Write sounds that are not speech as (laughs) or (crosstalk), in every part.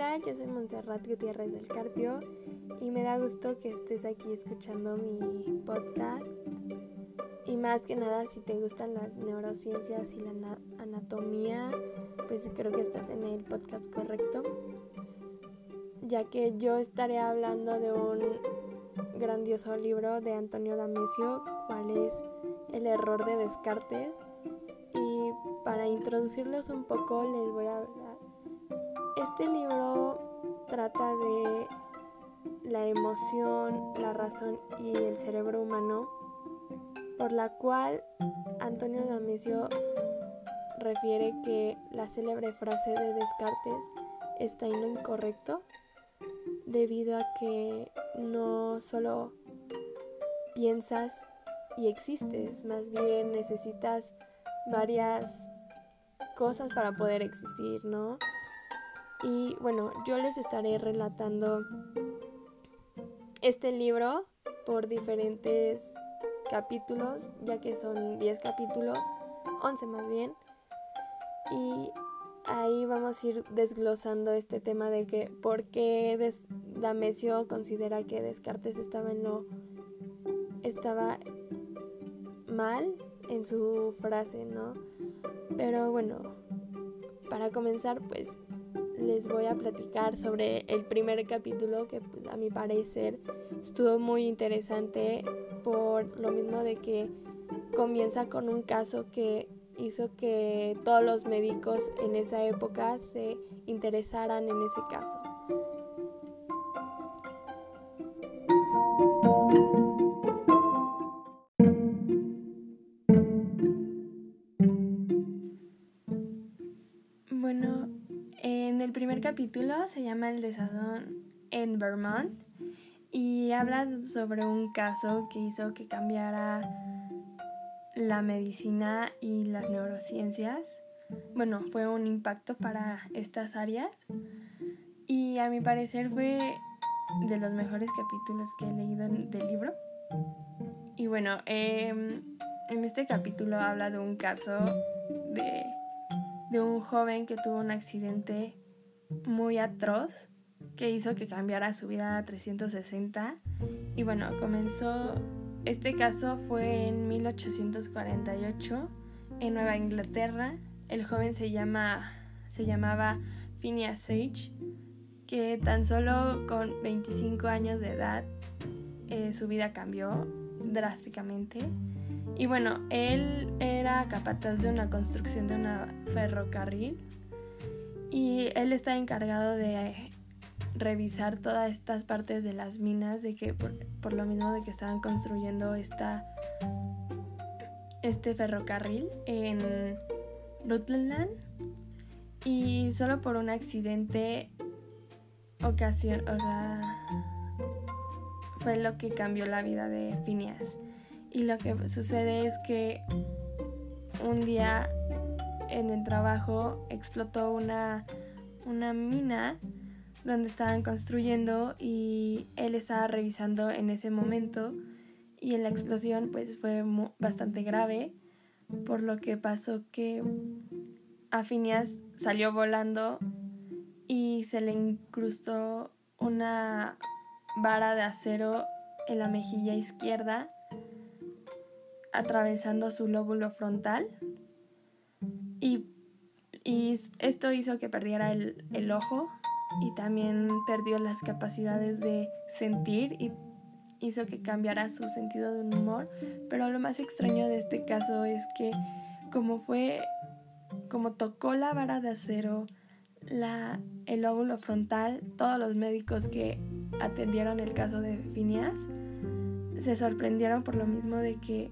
Hola, yo soy Montserrat Gutiérrez del Carpio y me da gusto que estés aquí escuchando mi podcast. Y más que nada, si te gustan las neurociencias y la anatomía, pues creo que estás en el podcast correcto, ya que yo estaré hablando de un grandioso libro de Antonio Damasio, cuál es El error de Descartes. Y para introducirlos un poco les voy a este libro trata de la emoción, la razón y el cerebro humano, por la cual Antonio Damasio refiere que la célebre frase de Descartes está en lo incorrecto, debido a que no solo piensas y existes, más bien necesitas varias cosas para poder existir, ¿no? Y bueno, yo les estaré relatando este libro por diferentes capítulos, ya que son 10 capítulos, 11 más bien. Y ahí vamos a ir desglosando este tema de que por qué Damesio considera que Descartes estaba en lo estaba mal en su frase, ¿no? Pero bueno, para comenzar, pues les voy a platicar sobre el primer capítulo que a mi parecer estuvo muy interesante por lo mismo de que comienza con un caso que hizo que todos los médicos en esa época se interesaran en ese caso. Capítulo se llama El desazón en Vermont y habla sobre un caso que hizo que cambiara la medicina y las neurociencias. Bueno, fue un impacto para estas áreas y a mi parecer fue de los mejores capítulos que he leído del libro. Y bueno, em, en este capítulo habla de un caso de, de un joven que tuvo un accidente muy atroz que hizo que cambiara su vida a 360. Y bueno, comenzó, este caso fue en 1848 en Nueva Inglaterra. El joven se, llama, se llamaba Phineas Sage, que tan solo con 25 años de edad eh, su vida cambió drásticamente. Y bueno, él era capataz de una construcción de una ferrocarril y él está encargado de revisar todas estas partes de las minas, de que por, lo mismo de que estaban construyendo esta, este ferrocarril en Rutland y solo por un accidente ocasión, o sea, fue lo que cambió la vida de Phineas. Y lo que sucede es que un día en el trabajo explotó una, una mina donde estaban construyendo y él estaba revisando en ese momento y en la explosión pues fue bastante grave por lo que pasó que Afinias salió volando y se le incrustó una vara de acero en la mejilla izquierda atravesando su lóbulo frontal y, esto hizo que perdiera el, el ojo y también perdió las capacidades de sentir y hizo que cambiara su sentido de humor. Pero lo más extraño de este caso es que como fue, como tocó la vara de acero, la, el óvulo frontal, todos los médicos que atendieron el caso de Phineas se sorprendieron por lo mismo de que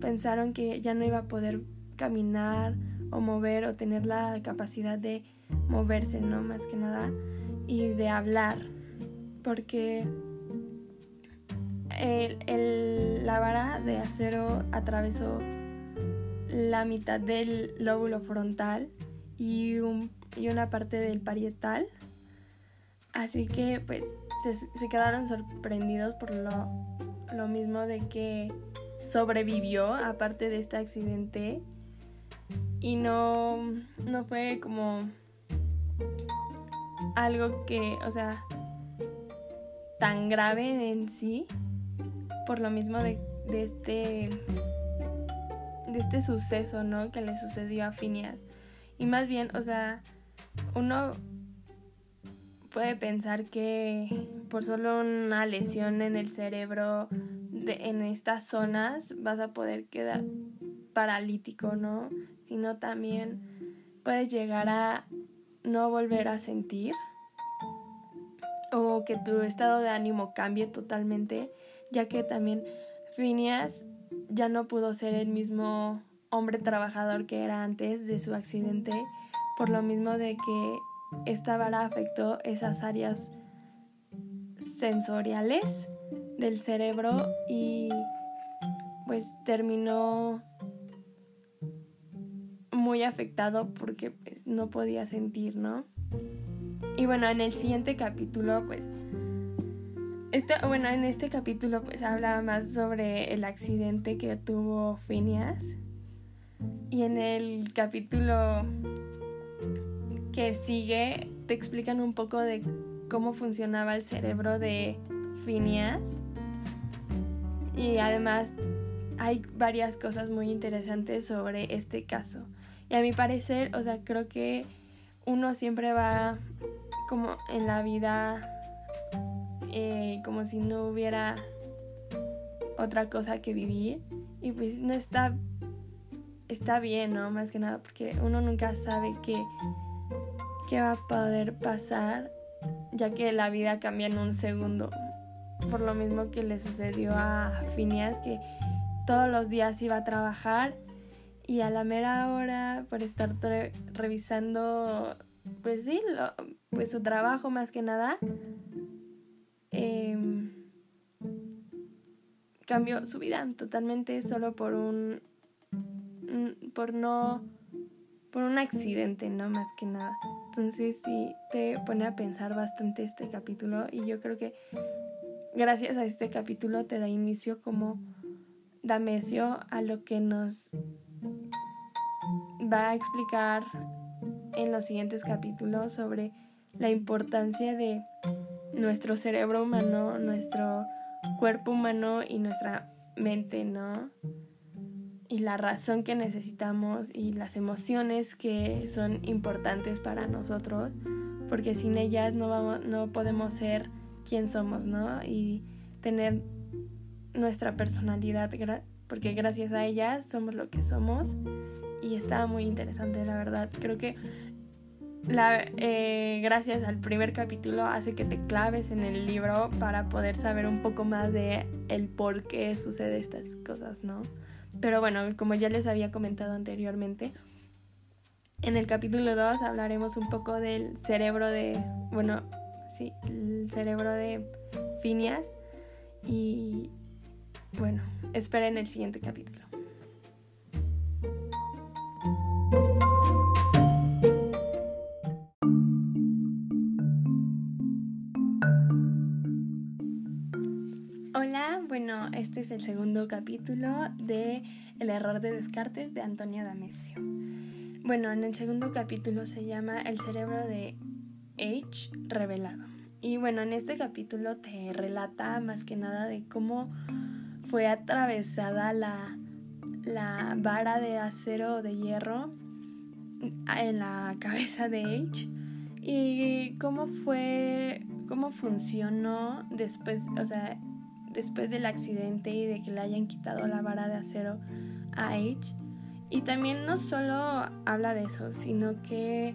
pensaron que ya no iba a poder caminar o mover o tener la capacidad de moverse, ¿no? Más que nada, y de hablar, porque el, la vara de acero atravesó la mitad del lóbulo frontal y, un, y una parte del parietal, así que pues se, se quedaron sorprendidos por lo, lo mismo de que sobrevivió aparte de este accidente y no, no fue como algo que, o sea, tan grave en sí, por lo mismo de, de este de este suceso, ¿no? Que le sucedió a Phineas. Y más bien, o sea, uno puede pensar que por solo una lesión en el cerebro de, en estas zonas vas a poder quedar paralítico, ¿no? Sino también puedes llegar a no volver a sentir o que tu estado de ánimo cambie totalmente, ya que también Phineas ya no pudo ser el mismo hombre trabajador que era antes de su accidente, por lo mismo de que esta vara afectó esas áreas sensoriales del cerebro y pues terminó muy afectado porque pues, no podía sentir, ¿no? Y bueno, en el siguiente capítulo pues este, bueno, en este capítulo pues habla más sobre el accidente que tuvo Phineas. Y en el capítulo que sigue te explican un poco de cómo funcionaba el cerebro de Phineas. Y además hay varias cosas muy interesantes sobre este caso. Y a mi parecer, o sea, creo que uno siempre va como en la vida eh, como si no hubiera otra cosa que vivir y pues no está está bien, ¿no? Más que nada porque uno nunca sabe qué, qué va a poder pasar ya que la vida cambia en un segundo. Por lo mismo que le sucedió a Phineas que todos los días iba a trabajar y a la mera hora por estar revisando pues sí, pues su trabajo más que nada Em, cambió su vida totalmente solo por un, por no por un accidente no más que nada. Entonces sí te pone a pensar bastante este capítulo y yo creo que gracias a este capítulo te da inicio como Damesio a lo que nos va a explicar en los siguientes capítulos sobre la importancia de nuestro cerebro humano, nuestro cuerpo humano y nuestra mente, ¿no? Y la razón que necesitamos y las emociones que son importantes para nosotros, porque sin ellas no, vamos, no podemos ser quien somos, ¿no? Y tener nuestra personalidad, porque gracias a ellas somos lo que somos. Y está muy interesante, la verdad. Creo que eh, gracias al primer capítulo hace que te claves en el libro para poder saber un poco más de el por qué sucede estas cosas, ¿no? Pero bueno, como ya les había comentado anteriormente, en el capítulo 2 hablaremos un poco del cerebro de, bueno, sí, el cerebro de Phineas y bueno, esperen el siguiente capítulo. Este es el segundo capítulo de El error de Descartes de Antonio Damesio. Bueno, en el segundo capítulo se llama El cerebro de H revelado. Y bueno, en este capítulo te relata más que nada de cómo fue atravesada la, la vara de acero o de hierro en la cabeza de H y cómo fue, cómo funcionó después, o sea, después del accidente y de que le hayan quitado la vara de acero a H. Y también no solo habla de eso, sino que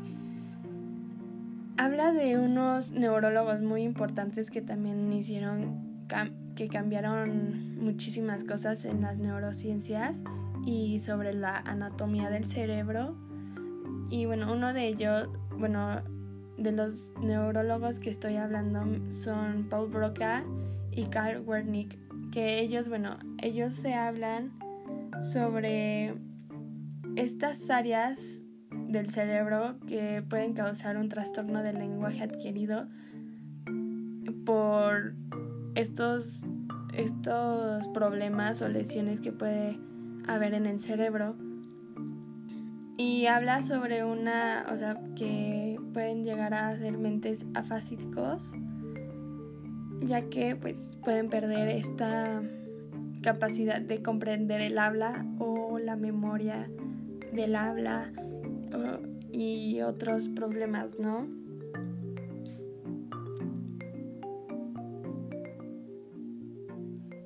habla de unos neurólogos muy importantes que también hicieron, que cambiaron muchísimas cosas en las neurociencias y sobre la anatomía del cerebro. Y bueno, uno de ellos, bueno, de los neurólogos que estoy hablando son Paul Broca y Carl Wernick, que ellos, bueno, ellos se hablan sobre estas áreas del cerebro que pueden causar un trastorno del lenguaje adquirido por estos, estos problemas o lesiones que puede haber en el cerebro. Y habla sobre una, o sea, que pueden llegar a ser mentes afásicos, ya que pues pueden perder esta capacidad de comprender el habla o la memoria del habla y otros problemas, ¿no?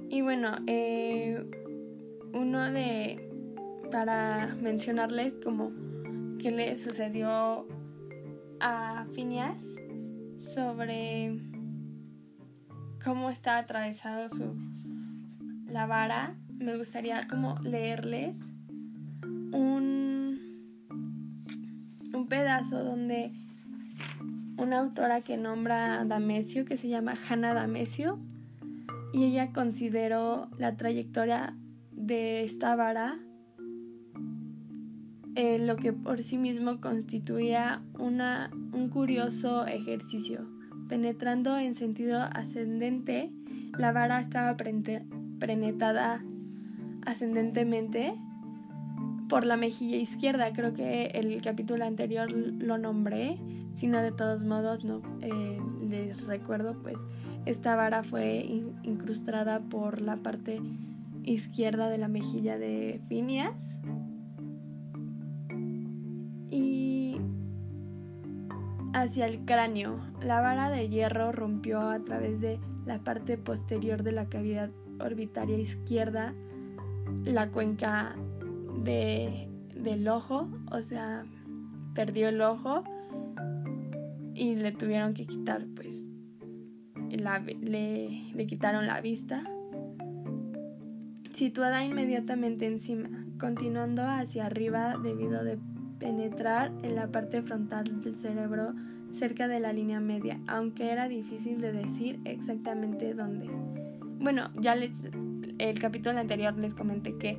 Y bueno, eh, uno de, para mencionarles como que le sucedió a Phineas sobre cómo está atravesado su la vara, me gustaría como leerles un, un pedazo donde una autora que nombra a que se llama Hannah Damesio, y ella consideró la trayectoria de esta vara eh, lo que por sí mismo constituía una, un curioso ejercicio. Penetrando en sentido ascendente, la vara estaba penetrada ascendentemente por la mejilla izquierda. Creo que el capítulo anterior lo nombré, sino de todos modos no eh, les recuerdo, pues esta vara fue incrustada por la parte izquierda de la mejilla de Phineas. Y hacia el cráneo. La vara de hierro rompió a través de la parte posterior de la cavidad orbitaria izquierda, la cuenca de, del ojo, o sea, perdió el ojo y le tuvieron que quitar, pues, le, le quitaron la vista situada inmediatamente encima, continuando hacia arriba debido de penetrar en la parte frontal del cerebro cerca de la línea media, aunque era difícil de decir exactamente dónde. Bueno, ya les el capítulo anterior les comenté que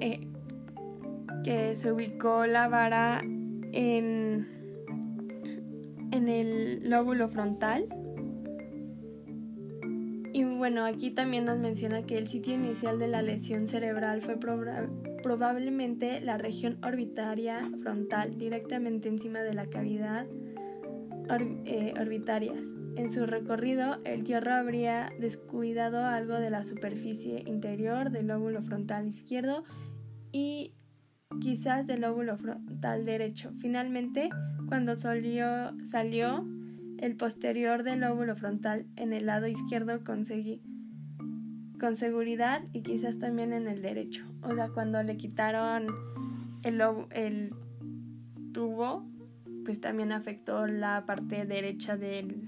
eh, que se ubicó la vara en en el lóbulo frontal y bueno, aquí también nos menciona que el sitio inicial de la lesión cerebral fue probablemente la región orbitaria frontal, directamente encima de la cavidad eh, orbitarias. En su recorrido, el hierro habría descuidado algo de la superficie interior del lóbulo frontal izquierdo y quizás del lóbulo frontal derecho. Finalmente, cuando salió el posterior del lóbulo frontal en el lado izquierdo conseguí con seguridad y quizás también en el derecho. O sea, cuando le quitaron el, el tubo, pues también afectó la parte derecha del,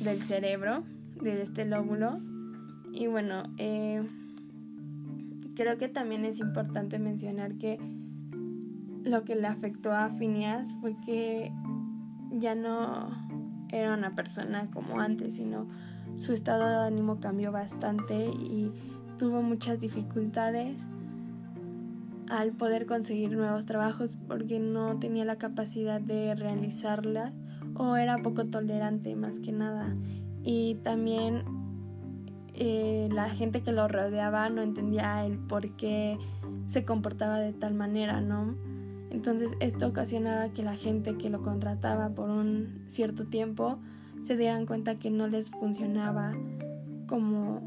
del cerebro, de este lóbulo. Y bueno, eh, creo que también es importante mencionar que lo que le afectó a Phineas fue que ya no era una persona como antes, sino su estado de ánimo cambió bastante y tuvo muchas dificultades al poder conseguir nuevos trabajos porque no tenía la capacidad de realizarla o era poco tolerante más que nada. Y también eh, la gente que lo rodeaba no entendía el por qué se comportaba de tal manera, ¿no? Entonces esto ocasionaba que la gente que lo contrataba por un cierto tiempo se dieran cuenta que no les funcionaba como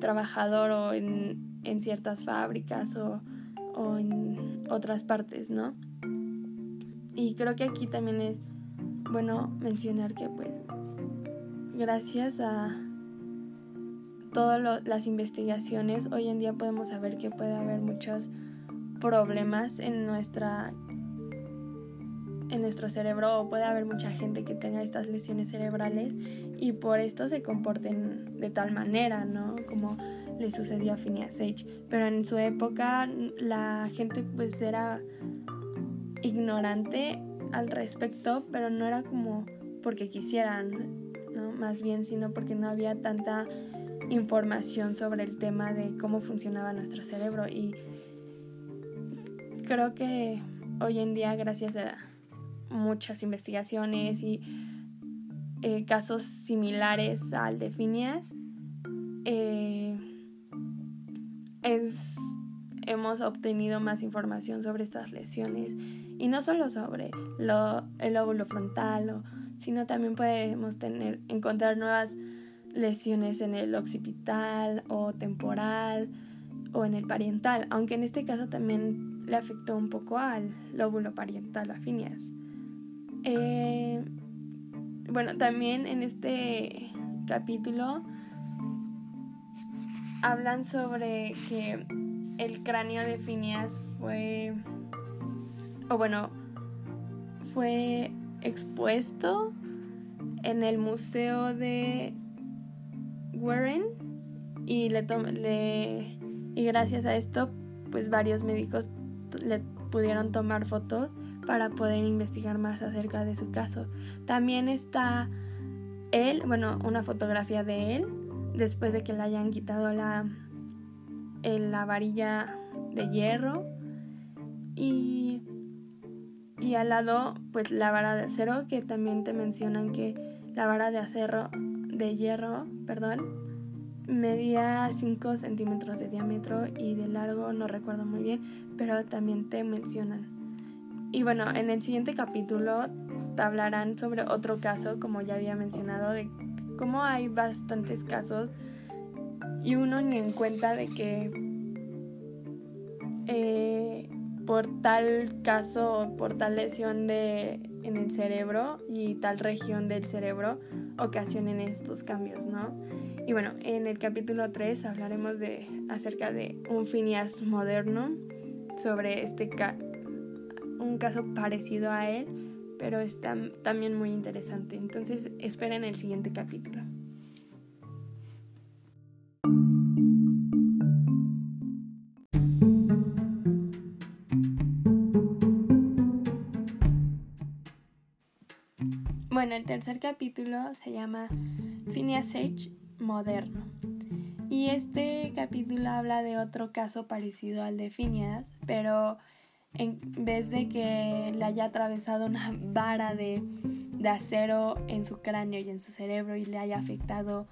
trabajador o en, ciertas fábricas o, o, en otras partes, ¿no? Y creo que aquí también es bueno mencionar que pues gracias a todas las investigaciones hoy en día podemos saber que puede haber muchos problemas en nuestra en nuestro cerebro o puede haber mucha gente que tenga estas lesiones cerebrales y por esto se comporten de tal manera, ¿no? Como le sucedió a Phineas Sage. Pero en su época la gente pues era ignorante al respecto, pero no era como porque quisieran, ¿no? Más bien, sino porque no había tanta información sobre el tema de cómo funcionaba nuestro cerebro y creo que hoy en día, gracias a muchas investigaciones y eh, casos similares al de Phineas, eh, hemos obtenido más información sobre estas lesiones y no solo sobre el óvulo frontal, sino también podemos tener, encontrar nuevas lesiones en el occipital o temporal o en el pariental, aunque en este caso también le afectó un poco al lóbulo pariental, a Phineas. Eh, bueno, también en este capítulo hablan sobre que el cráneo de Phineas fue, o bueno, fue expuesto en el museo de Warren y le, y gracias a esto pues varios médicos le pudieron tomar fotos para poder investigar más acerca de su caso. También está él, bueno, una fotografía de él después de que le hayan quitado la, la varilla de hierro y, y al lado pues la vara de acero que también te mencionan que la vara de acero de hierro, perdón, medía 5 centímetros de diámetro y de largo no recuerdo muy bien, pero también te mencionan. Y bueno, en el siguiente capítulo te hablarán sobre otro caso, como ya había mencionado, de cómo hay bastantes casos y uno ni en cuenta de que eh, por tal caso, por tal lesión de, en el cerebro y tal región del cerebro ocasionen estos cambios, ¿no? Y bueno, en el capítulo 3 hablaremos de, acerca de un Phineas moderno, sobre este un caso parecido a él, pero está también muy interesante. Entonces esperen el siguiente capítulo. Bueno, el tercer capítulo se llama Phineas H moderno. Y este capítulo habla de otro caso parecido al de Phineas, pero en vez de que le haya atravesado una (laughs) vara de, de acero en su cráneo y en su cerebro y le haya afectado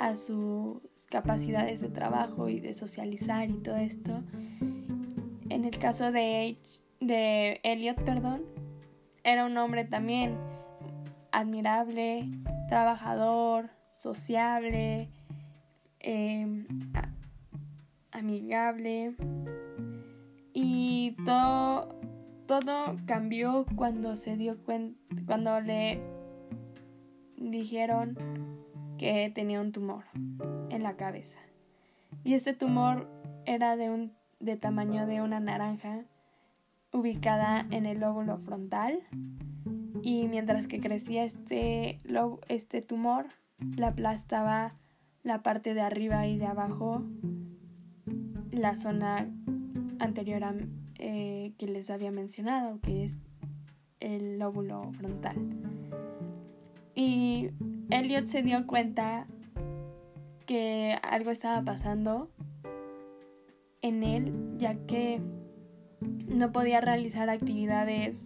a sus capacidades de trabajo y de socializar y todo esto, en el caso de, de Elliot, perdón, era un hombre también admirable, trabajador, sociable, em, amigable y todo, todo cambió cuando se dio cuenta, cuando le dijeron que tenía un tumor en la cabeza. Y este tumor era de un de tamaño de una naranja ubicada en el lóbulo frontal y mientras que crecía este, este tumor la aplastaba la parte de arriba y de abajo, la zona anterior eh, que les había mencionado, que es el lóbulo frontal. Y Elliot se dio cuenta que algo estaba pasando en él, ya que no podía realizar actividades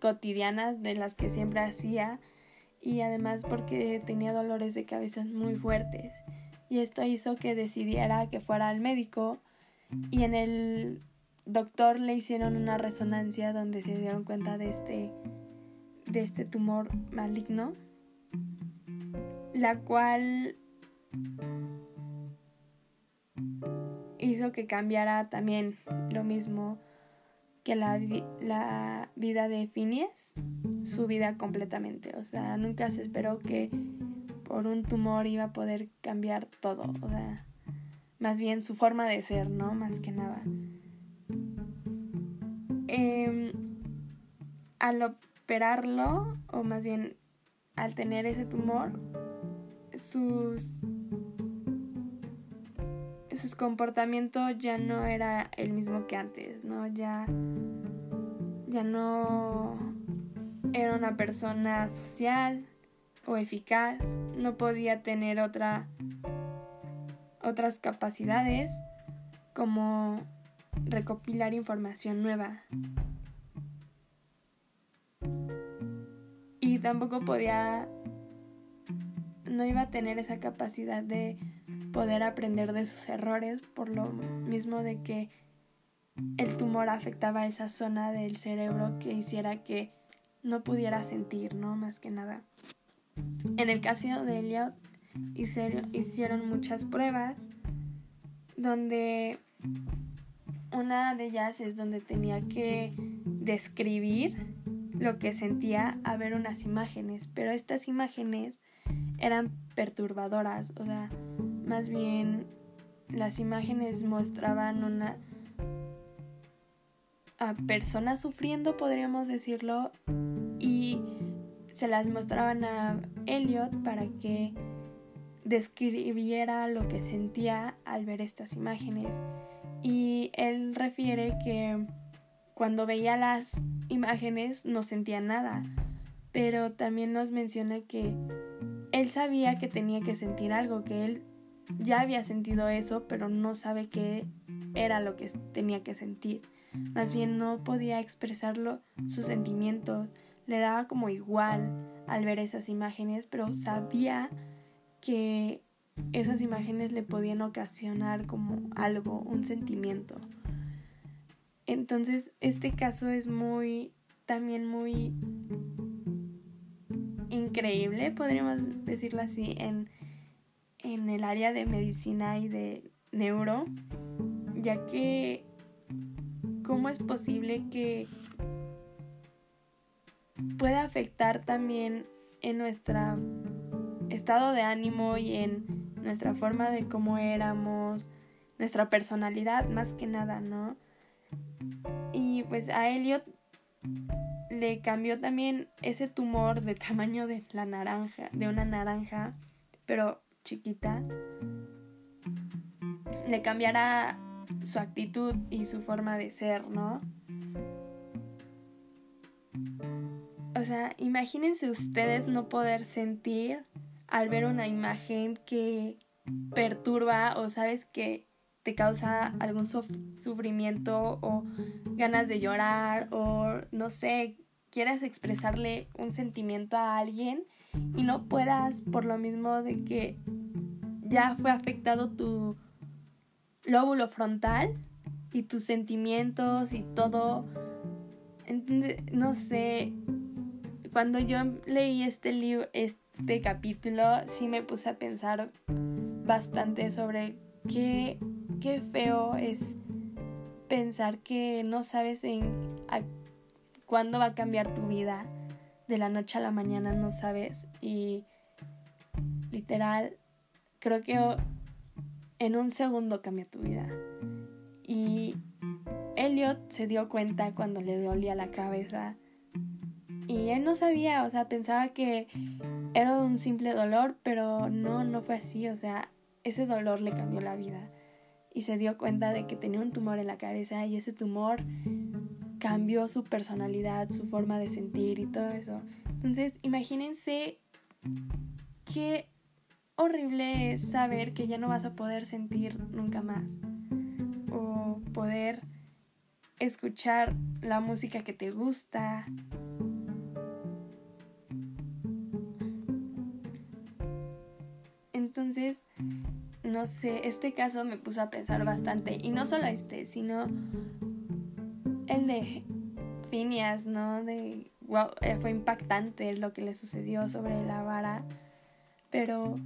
cotidianas de las que siempre hacía y además porque tenía dolores de cabeza muy fuertes. Y esto hizo que decidiera que fuera al médico y en el doctor le hicieron una resonancia donde se dieron cuenta de este de este tumor maligno, la cual hizo que cambiara también lo mismo que la, la vida de Phineas su vida completamente. O sea, nunca se esperó que por un tumor iba a poder cambiar todo. O sea, más bien su forma de ser, ¿no? Más que nada. Em, al operarlo, o más bien al tener ese tumor, sus, sus comportamientos ya no era el mismo que antes, ¿no? Ya, ya no era una persona social o eficaz, no podía tener otra, otras capacidades como recopilar información nueva. Y tampoco podía, no iba a tener esa capacidad de poder aprender de sus errores por lo mismo de que el tumor afectaba esa zona del cerebro que hiciera que no pudiera sentir, ¿no? Más que nada. En el caso de Elliot hicieron muchas pruebas donde una de ellas es donde tenía que describir lo que sentía a ver unas imágenes, pero estas imágenes eran perturbadoras, o sea, más bien las imágenes mostraban una a personas sufriendo, podríamos decirlo, y se las mostraban a Elliot para que describiera lo que sentía al ver estas imágenes. Y él refiere que cuando veía las imágenes no sentía nada, pero también nos menciona que él sabía que tenía que sentir algo, que él ya había sentido eso, pero no sabe qué era lo que tenía que sentir. Más bien no podía expresarlo, sus sentimientos, le daba como igual al ver esas imágenes, pero sabía que esas imágenes le podían ocasionar como algo, un sentimiento. Entonces, este caso es muy, también muy increíble, podríamos decirlo así, en, en el área de medicina y de neuro, ya que cómo es posible que pueda afectar también en nuestro estado de ánimo y en nuestra forma de cómo éramos, nuestra personalidad más que nada, ¿no? Y pues a Elliot le cambió también ese tumor de tamaño de la naranja, de una naranja, pero chiquita. Le cambiará su actitud y su forma de ser, ¿no? O sea, imagínense ustedes no poder sentir al ver una imagen que perturba o sabes que te causa algún sufrimiento o ganas de llorar o no sé, quieras expresarle un sentimiento a alguien y no puedas por lo mismo de que ya fue afectado tu lóbulo frontal y tus sentimientos y todo. No sé, cuando yo leí este libro, este capítulo, sí me puse a pensar bastante sobre qué, qué feo es pensar que no sabes en cuándo va a cambiar tu vida. De la noche a la mañana no sabes. Y literal, creo que en un segundo cambia tu vida. Y Elliot se dio cuenta cuando le dolía la cabeza y él no sabía, o sea, pensaba que era un simple dolor, pero no, no fue así, o sea, ese dolor le cambió la vida. Y se dio cuenta de que tenía un tumor en la cabeza y ese tumor cambió su personalidad, su forma de sentir y todo eso. Entonces, imagínense qué horrible es saber que ya no vas a poder sentir nunca más. O poder escuchar la música que te gusta, Entonces, no sé, este caso me puso a pensar bastante. Y no solo este, sino el de Phineas, ¿no? De, eh, fue impactante lo que le sucedió sobre la vara. Pero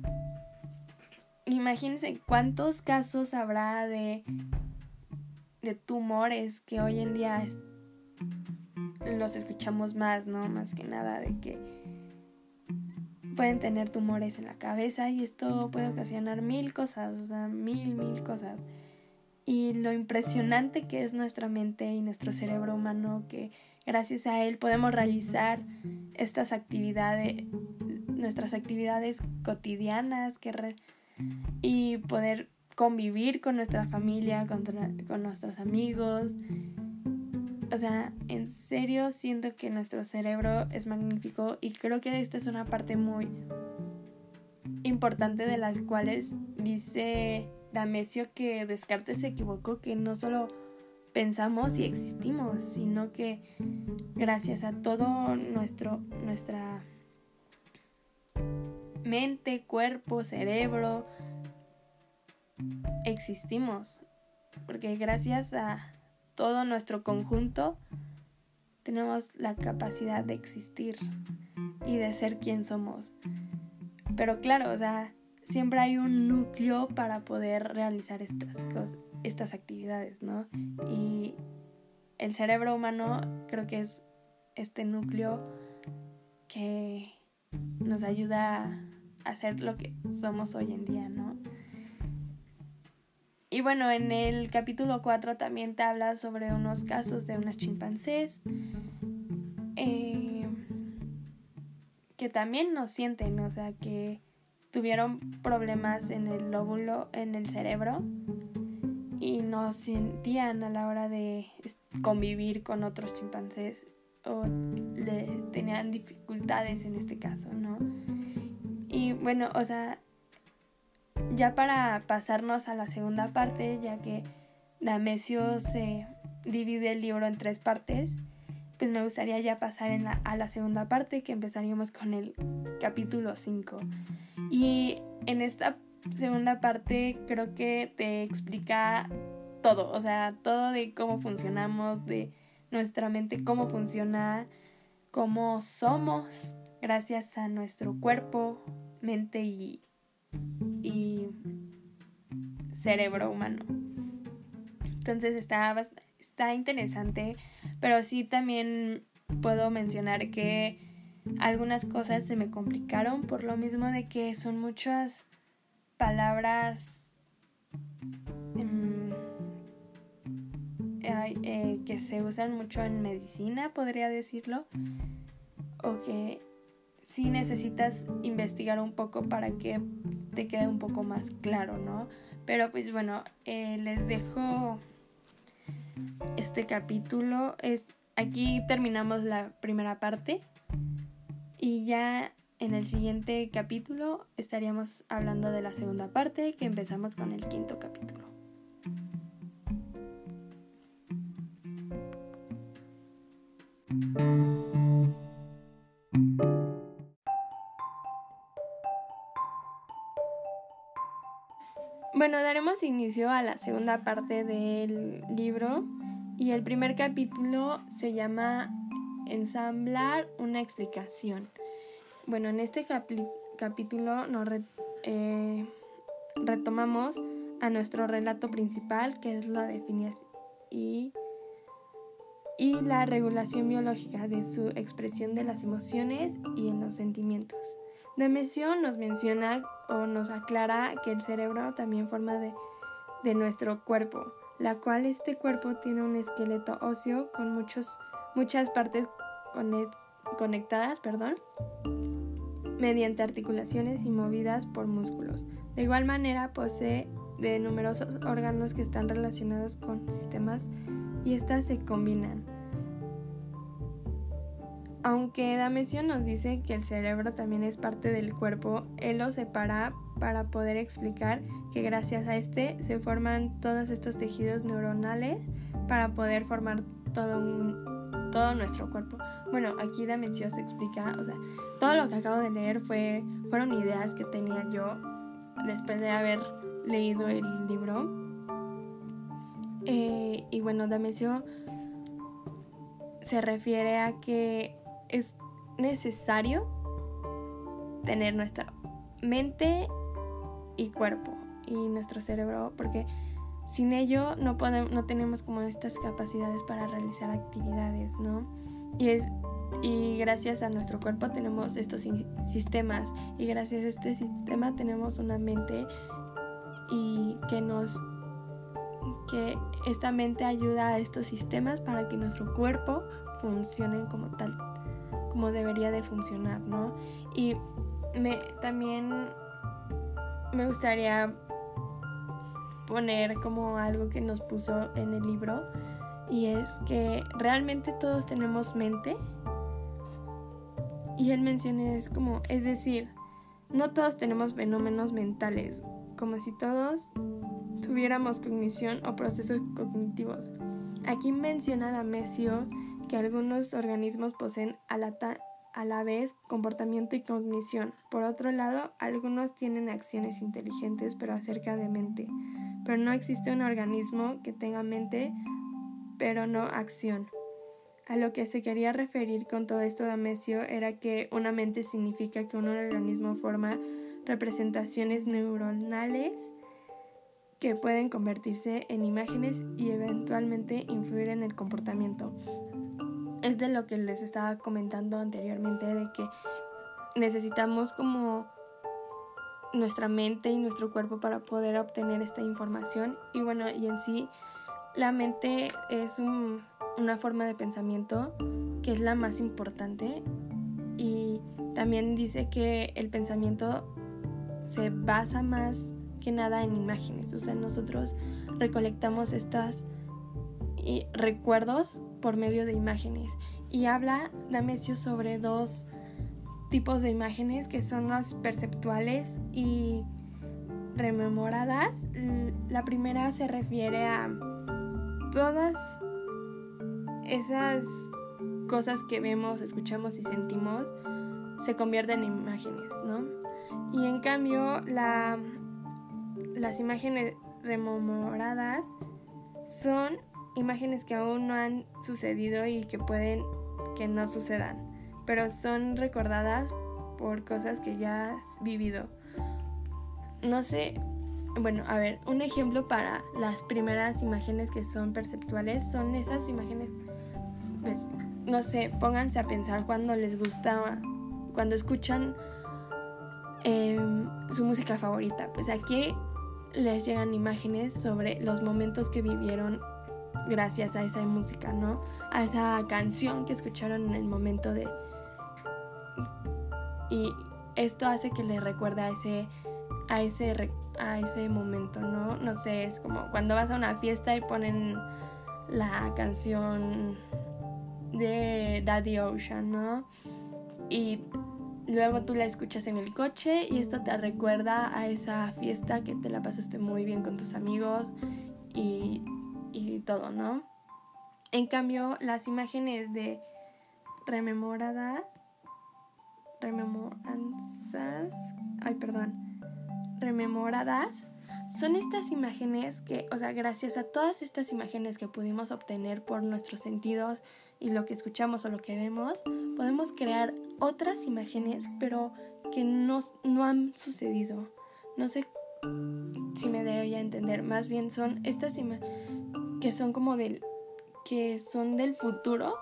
imagínense cuántos casos habrá de, de tumores que hoy en día los escuchamos más, ¿no? Más que nada de que pueden tener tumores en la cabeza y esto puede ocasionar mil cosas, o sea, mil, mil cosas. Y lo impresionante que es nuestra mente y nuestro cerebro humano, que gracias a él podemos realizar estas actividades, nuestras actividades cotidianas que y poder convivir con nuestra familia, con, con nuestros amigos, o sea, en serio siento que nuestro cerebro es magnífico y creo que esta es una parte muy importante de las cuales dice Damesio que Descartes se equivocó, que no solo pensamos y existimos, sino que gracias a todo nuestro nuestra mente, cuerpo, cerebro, existimos, porque gracias a todo nuestro conjunto tenemos la capacidad de existir y de ser quien somos. Pero claro, o sea, siempre hay un núcleo para poder realizar estas cosas, estas actividades, ¿no? Y el cerebro humano creo que es este núcleo que nos ayuda a hacer lo que somos hoy en día, ¿no? Y bueno, en el capítulo 4 también te habla sobre unos casos de unas chimpancés eh, que también nos sienten, o sea, que tuvieron problemas en el lóbulo, en el cerebro y no sentían a la hora de convivir con otros chimpancés o le tenían dificultades en este caso, ¿no? Y bueno, o sea, ya para pasarnos a la segunda parte, ya que Damesio se divide el libro en tres partes, pues me gustaría ya pasar a la segunda parte, que empezaríamos con el capítulo 5. Y en esta segunda parte creo que te explica todo, o sea, todo de cómo funcionamos, de nuestra mente, cómo funciona, cómo somos gracias a nuestro cuerpo, mente y cerebro humano. Entonces está, está interesante, pero sí también puedo mencionar que algunas cosas se me complicaron por lo mismo de que son muchas palabras em, eh, que se usan mucho en medicina, podría decirlo, o que sí necesitas investigar un poco para que te quede un poco más claro, ¿no? Pero pues bueno, eh, les dejo este capítulo. Es, aquí terminamos la primera parte y ya en el siguiente capítulo estaríamos hablando de la segunda parte que empezamos con el quinto capítulo. Bueno, daremos inicio a la segunda parte del libro y el primer capítulo se llama Ensamblar una explicación. Bueno, en este capítulo nos eh, retomamos a nuestro relato principal, que es la definición y, y la regulación biológica de su expresión de las emociones y en los sentimientos. Demesio nos menciona o nos aclara que el cerebro también forma de, de nuestro cuerpo, la cual este cuerpo tiene un esqueleto óseo con muchos, muchas partes conectadas, perdón, mediante articulaciones y movidas por músculos. De igual manera posee de numerosos órganos que están relacionados con sistemas y éstas se combinan. Aunque Damesio nos dice que el cerebro también es parte del cuerpo, él lo separa para poder explicar que gracias a este se forman todos estos tejidos neuronales para poder formar todo, todo nuestro cuerpo. Bueno, aquí Damesio se explica, o sea, todo lo que acabo de leer fue, fueron ideas que tenía yo después de haber leído el libro. Eh, y bueno, Damesio se refiere a que es necesario tener nuestra mente y cuerpo y nuestro cerebro porque sin ello no podemos, no tenemos como estas capacidades para realizar actividades, ¿no? Y es y gracias a nuestro cuerpo tenemos estos sistemas y gracias a este sistema tenemos una mente y que nos que esta mente ayuda a estos sistemas para que nuestro cuerpo funcione como tal como debería de funcionar, ¿no? Y me, también me gustaría poner como algo que nos puso en el libro y es que realmente todos tenemos mente y él menciona es como, es decir, no todos tenemos fenómenos mentales, como si todos tuviéramos cognición o procesos cognitivos. Aquí menciona Damesio que algunos organismos poseen a la vez comportamiento y cognición. Por otro lado, algunos tienen acciones inteligentes pero acerca de mente. Pero no existe un organismo que tenga mente pero no acción. A lo que se quería referir con todo esto de Amesio era que una mente significa que un organismo forma representaciones neuronales que pueden convertirse en imágenes y eventualmente influir en el comportamiento es de lo que les estaba comentando anteriormente, de que necesitamos como nuestra mente y nuestro cuerpo para poder obtener esta información. Y bueno, y en sí, la mente es una forma de pensamiento que es la más importante. Y también dice que el pensamiento se basa más que nada en imágenes. O sea, nosotros recolectamos estas recuerdos por medio de imágenes. Y habla Damesio sobre dos tipos de imágenes que son las perceptuales y rememoradas. La primera se refiere a todas esas cosas que vemos, escuchamos y sentimos se convierten en imágenes, ¿no? Y en cambio, la, las imágenes rememoradas son imágenes que aún no han sucedido y que pueden que no sucedan, pero son recordadas por cosas que ya has vivido. No sé, bueno, a ver, un ejemplo para las primeras imágenes que son perceptuales son esas imágenes, pues, no sé, pónganse a pensar cuando les gusta, cuando escuchan em, su música favorita. Pues aquí les llegan imágenes sobre los momentos que vivieron gracias a esa música, ¿no? A esa canción que escucharon en el momento de... Y esto hace que les recuerde a ese, a ese, a ese momento, ¿no? No sé, es como cuando vas a una fiesta y ponen la canción de Daddy Ocean, ¿no? Y luego tú la escuchas en el coche y esto te recuerda a esa fiesta que te la pasaste muy bien con tus amigos y y todo, ¿no? En cambio, las imágenes de rememorada, rememoranzas, ay, perdón, rememoradas, son estas imágenes que, o sea, gracias a todas estas imágenes que pudimos obtener por nuestros sentidos y lo que escuchamos o lo que vemos, podemos crear otras imágenes, pero que no, no han sucedido. No sé si me debo a entender, más bien son estas imágenes que son como del que son del futuro,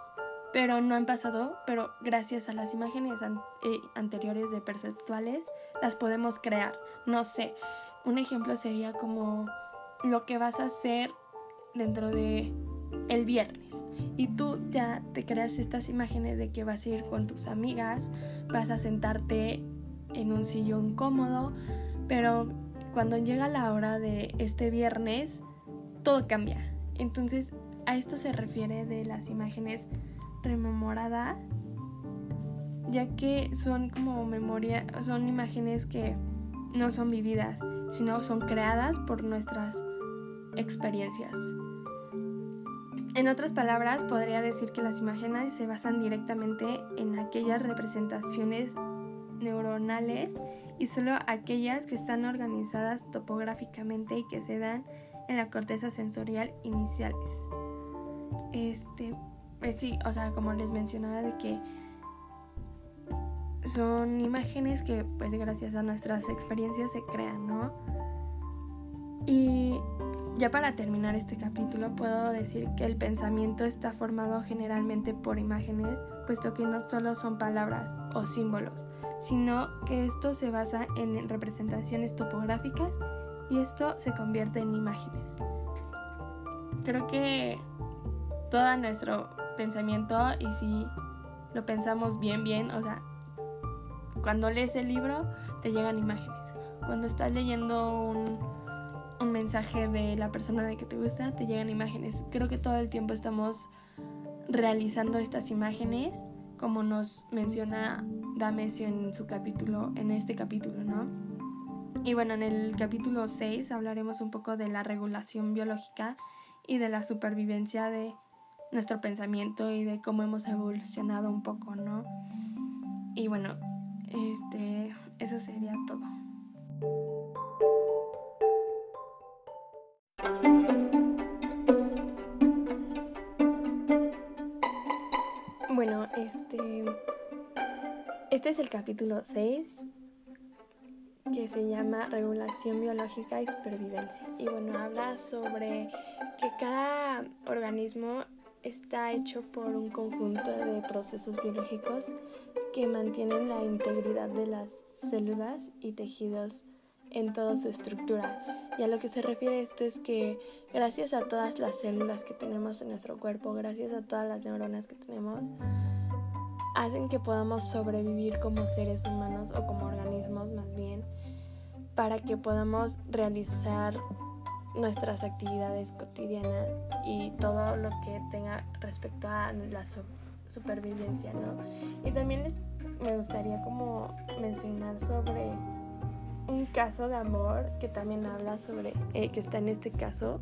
pero no han pasado, pero gracias a las imágenes eh, anteriores de perceptuales las podemos crear. No sé, un ejemplo sería como lo que vas a hacer dentro de el viernes y tú ya te creas estas imágenes de que vas a ir con tus amigas, vas a sentarte en un sillón cómodo, pero cuando llega la hora de este viernes todo cambia entonces, a esto se refiere de las imágenes rememoradas, ya que son como memoria, son imágenes que no son vividas, sino son creadas por nuestras experiencias. En otras palabras, podría decir que las imágenes se basan directamente en aquellas representaciones neuronales y solo aquellas que están organizadas topográficamente y que se dan en la corteza sensorial iniciales. Este, pues sí, o sea, como les mencionaba de que son imágenes que pues gracias a nuestras experiencias se crean, ¿no? Y ya para terminar este capítulo puedo decir que el pensamiento está formado generalmente por imágenes, puesto que no solo son palabras o símbolos, sino que esto se basa en representaciones topográficas y esto se convierte en imágenes. Creo que todo nuestro pensamiento, y si lo pensamos bien, bien, o sea, cuando lees el libro te llegan imágenes. Cuando estás leyendo un, mensaje de la persona de que te gusta, te llegan imágenes. Creo que todo el tiempo estamos realizando estas imágenes, como nos menciona Damesio en su capítulo, en este capítulo, ¿no? Y bueno, en el capítulo 6 hablaremos un poco de la regulación biológica y de la supervivencia de nuestro pensamiento y de cómo hemos evolucionado un poco, ¿no? Y bueno, este, eso sería todo. Bueno, este este es el capítulo 6 que se llama Regulación Biológica y Supervivencia. Y bueno, habla sobre que cada organismo está hecho por un conjunto de procesos biológicos que mantienen la integridad de las células y tejidos en toda su estructura. Y a lo que se refiere esto es que gracias a todas las células que tenemos en nuestro cuerpo, gracias a todas las neuronas que tenemos, hacen que podamos sobrevivir como seres humanos o como organismos para que podamos realizar nuestras actividades cotidianas y todo lo que tenga respecto a la supervivencia, ¿no? Y también les, me gustaría como mencionar sobre un caso de amor que también habla sobre, eh, que está en este caso,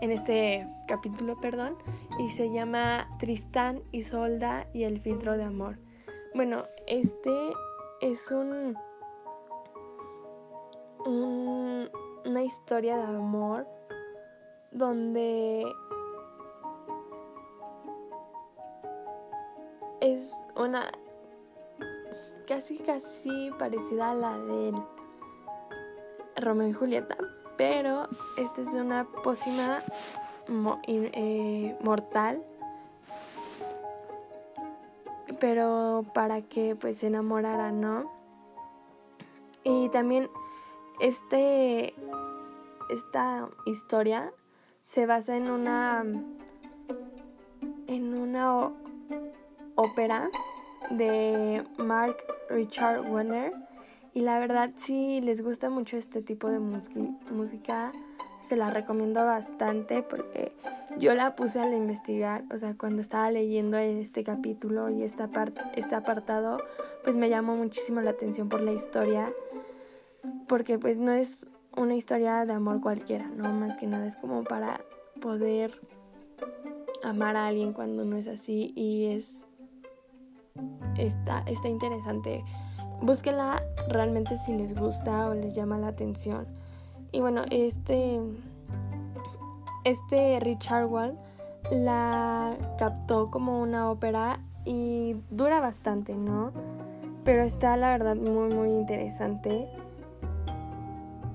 en este capítulo, perdón, y se llama Tristán, Isolda y el filtro de amor. Bueno, este es un, una historia de amor donde es una casi casi parecida a la de Romeo y Julieta, pero esta es de una pócima eh, mortal, pero para que pues se enamorara, ¿no? Y también este esta historia se basa en una en una ópera de Mark Richard Warner. Y la verdad, si les gusta mucho este tipo de música, se la recomiendo bastante porque yo la puse al investigar, o sea, cuando estaba leyendo este capítulo y esta este apartado, pues me llamó muchísimo la atención por la historia, porque pues no es una historia de amor cualquiera, ¿no? Más que nada es como para poder amar a alguien cuando no es así y es está, está interesante búsquenla realmente si les gusta o les llama la atención. Y bueno, este, este Richard Wall la captó como una ópera y dura bastante, ¿no? Pero está la verdad muy, muy interesante.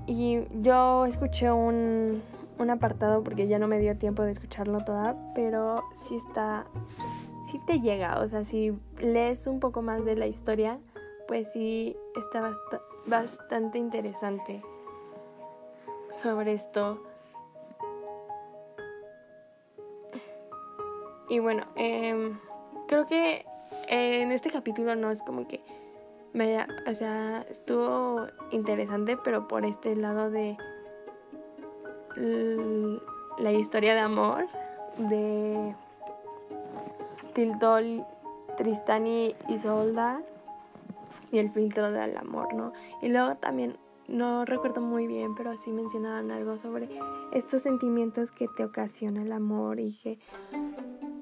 Y yo escuché un, un apartado porque ya no me dio tiempo de escucharlo toda, pero sí está, sí te llega, o sea, si lees un poco más de la historia, pues sí está bastante interesante sobre esto. Y bueno, em, creo que en este capítulo no es como que me o sea, estuvo interesante, pero por este lado de la historia de amor de Tildol, Tristán y Isolda y el filtro del amor, ¿no? Y luego también, no recuerdo muy bien, pero sí mencionaban algo sobre estos sentimientos que te ocasiona el amor y que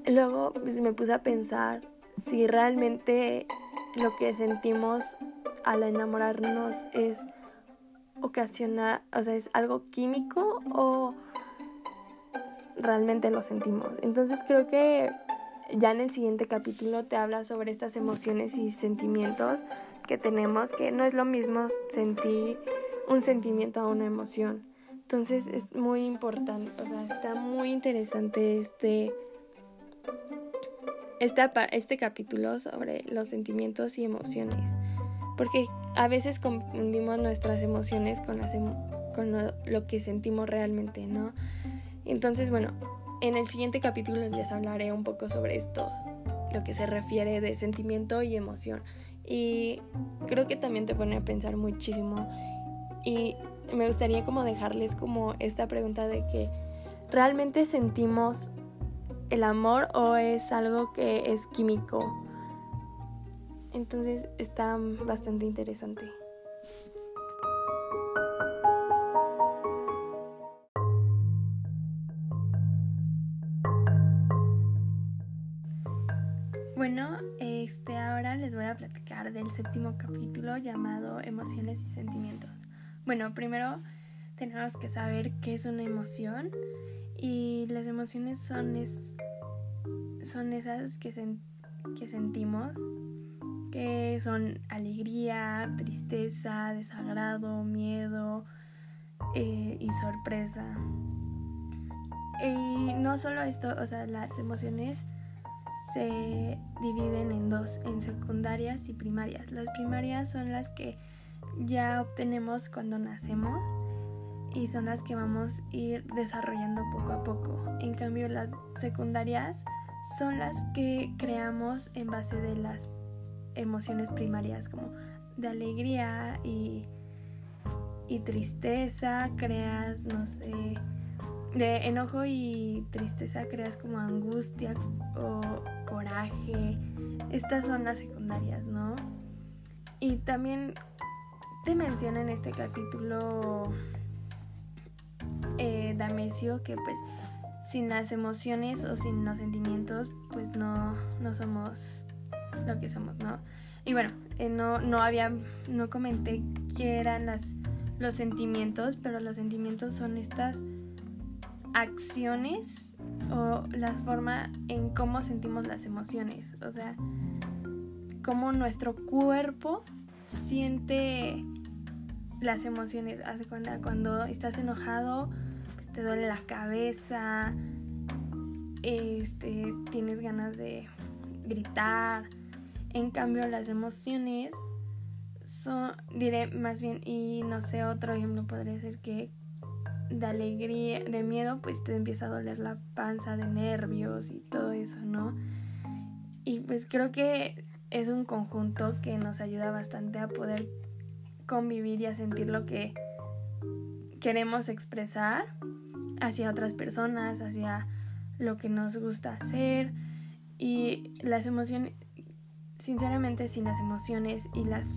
luego pues, me puse a pensar si realmente lo que sentimos al enamorarnos es ocasiona, o sea, es algo químico o realmente lo sentimos. Entonces creo que ya en el siguiente capítulo te habla sobre estas emociones y sentimientos que tenemos, que no es lo mismo sentir un sentimiento a una emoción. Entonces es muy importante, o sea, está muy interesante este, este, este capítulo sobre los sentimientos y emociones. Porque a veces confundimos nuestras emociones con, las con lo, lo que sentimos realmente, ¿no? Entonces, bueno, en el siguiente capítulo les hablaré un poco sobre esto, lo que se refiere de sentimiento y emoción. Y creo que también te pone a pensar muchísimo. Y me gustaría como dejarles como esta pregunta de que realmente sentimos el amor o es algo que es químico. Entonces está bastante interesante. Bueno, este ahora les voy a platicar del séptimo capítulo llamado Emociones y Sentimientos. Bueno, primero tenemos que saber qué es una emoción y las emociones son, es, son esas que, que sentimos, que son alegría, tristeza, desagrado, miedo eh, y sorpresa. Y no solo esto, o sea, las emociones se dividen en dos, en secundarias y primarias. Las primarias son las que ya obtenemos cuando nacemos y son las que vamos a ir desarrollando poco a poco. En cambio, las secundarias son las que creamos en base de las emociones primarias, como de alegría y, y tristeza, creas, no sé, de enojo y tristeza creas como angustia o coraje. Estas son las secundarias, ¿no? Y también te menciona en este capítulo eh, que pues sin las emociones o sin los sentimientos pues no, no somos lo que somos, ¿no? Y bueno, eh, no, no había, no comenté qué eran las, los sentimientos, pero los sentimientos son estas acciones o las formas en cómo sentimos las emociones. O sea, cómo nuestro cuerpo siente las emociones. Hace cuenta cuando estás enojado, pues te duele la cabeza, este, tienes ganas de gritar. En cambio, las emociones son, diré más bien, y no sé, otro ejemplo podría ser que de alegría, de miedo, pues te empieza a doler la panza de nervios y todo eso, ¿no? Y pues creo que es un conjunto que nos ayuda bastante a poder convivir y a sentir lo que queremos expresar hacia otras personas, hacia lo que nos gusta hacer y las emociones, sinceramente sin las emociones y las,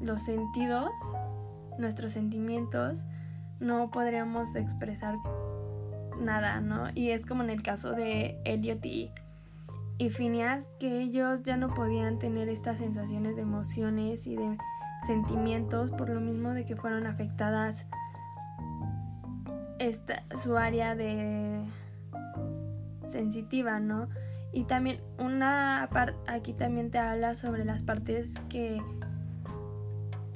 los sentidos, nuestros sentimientos, no podríamos expresar nada, ¿no? Y es como en el caso de Elliot y, y Phineas, que ellos ya no podían tener estas sensaciones de emociones y de sentimientos por lo mismo de que fueron afectadas esta, su área de sensitiva, ¿no? Y también una parte, aquí también te habla sobre las partes que,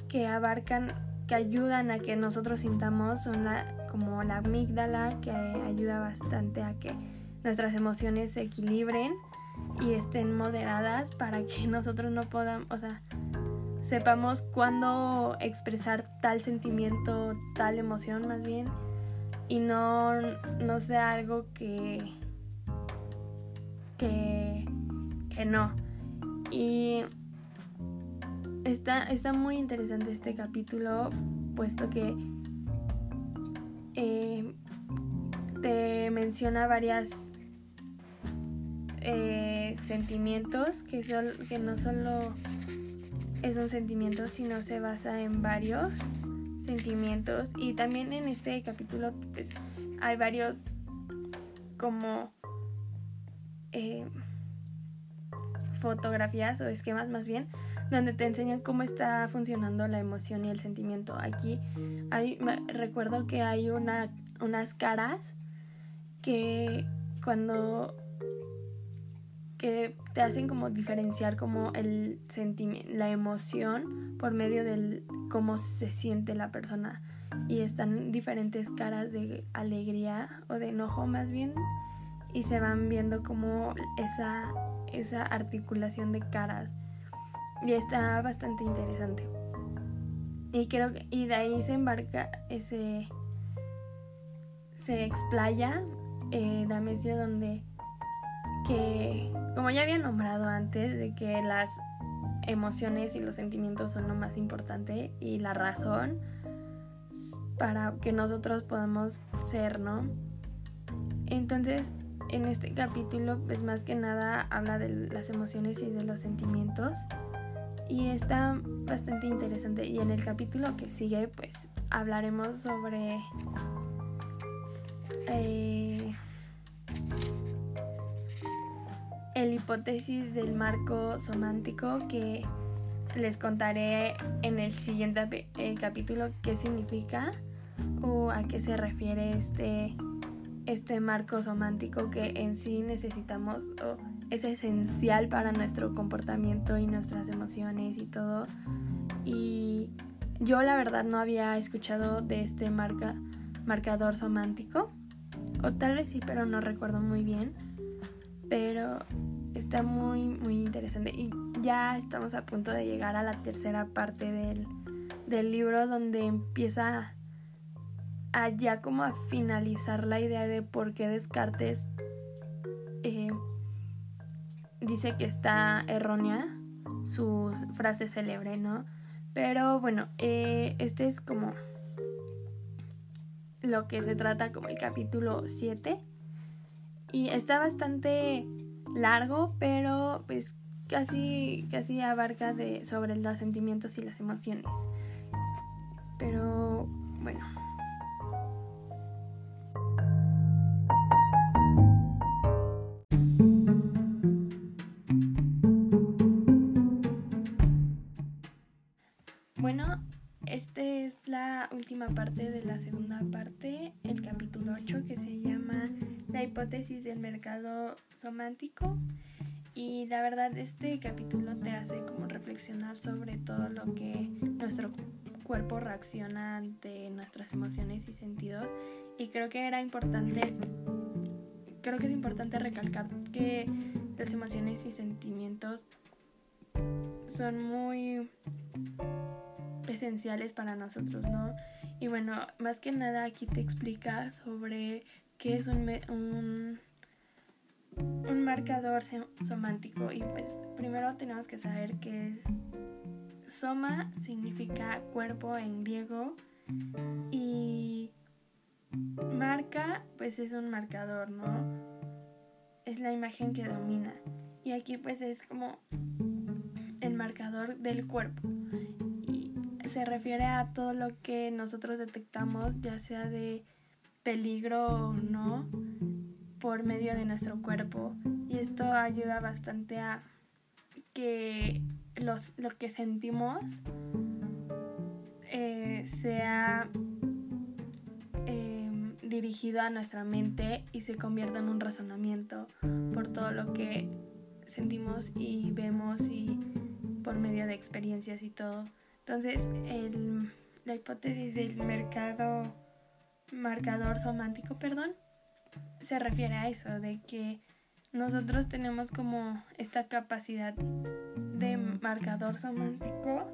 que abarcan que ayudan a que nosotros sintamos son la, como la amígdala que ayuda bastante a que nuestras emociones se equilibren y estén moderadas para que (laughs) nosotros no podamos, o sea, sepamos cuándo expresar tal sentimiento, tal emoción más bien y no, no sea algo que, que, que no. Y Está, está muy interesante este capítulo, puesto que eh, te menciona varias eh, sentimientos que, que no solo es un sentimiento, sino se basa en varios sentimientos. Y también en este capítulo pues, hay varios como eh, fotografías o esquemas más bien donde te enseñan cómo está funcionando la emoción y el sentimiento. Aquí hay, recuerdo que hay una, unas caras que cuando que te hacen como diferenciar como el sentimiento, la emoción por medio del cómo se siente la persona y están diferentes caras de alegría o de enojo más bien y se van viendo como esa esa articulación de caras y está bastante interesante. Y creo que y de ahí se embarca ese se explaya eh, Damesia donde que como ya había nombrado antes de que las emociones y los sentimientos son lo más importante y la razón para que nosotros podamos ser, ¿no? Entonces, en este capítulo, pues más que nada habla de las emociones y de los sentimientos y está bastante interesante. Y en el capítulo que sigue, pues hablaremos sobre eh, el hipótesis del marco somántico que les contaré en el siguiente eh, capítulo qué significa o a qué se refiere este, este marco somántico que en sí necesitamos o es esencial para nuestro comportamiento y nuestras emociones y todo. Y yo la verdad no había escuchado de este marca, marcador somántico. O tal vez sí, pero no recuerdo muy bien. Pero está muy, muy interesante. Y ya estamos a punto de llegar a la tercera parte del, del libro donde empieza a como a finalizar la idea de por qué Descartes eh, dice que está errónea su frase célebre, ¿no? Pero bueno, eh, este es como lo que se trata como el capítulo 7. Y está bastante largo, pero pues casi, casi abarca de, sobre los sentimientos y las emociones. Pero bueno. última parte de la segunda parte, hipótesis del mercado somántico. Y la verdad, este capítulo te hace como reflexionar sobre todo lo que nuestro cuerpo reacciona ante nuestras emociones y sentidos. Y creo que era importante, creo que es importante recalcar que las emociones y sentimientos son muy esenciales para nosotros, ¿no? Y bueno, más que nada aquí te explica sobre qué es un, un, un marcador somántico. Y pues primero tenemos que saber qué es soma, significa cuerpo en griego. Y marca, pues es un marcador, ¿no? Es la imagen que domina. Y aquí pues es como el marcador del cuerpo se refiere a todo lo que nosotros detectamos, ya sea de peligro o no, por medio de nuestro cuerpo. Y esto ayuda bastante a que los, lo que sentimos eh, sea em, dirigido a nuestra mente y se convierta en un razonamiento por todo lo que sentimos y vemos y por medio de experiencias y todo. Entonces, la hipótesis del mercado marcador somántico, perdón, se refiere a eso, de que nosotros tenemos como esta capacidad de marcador somántico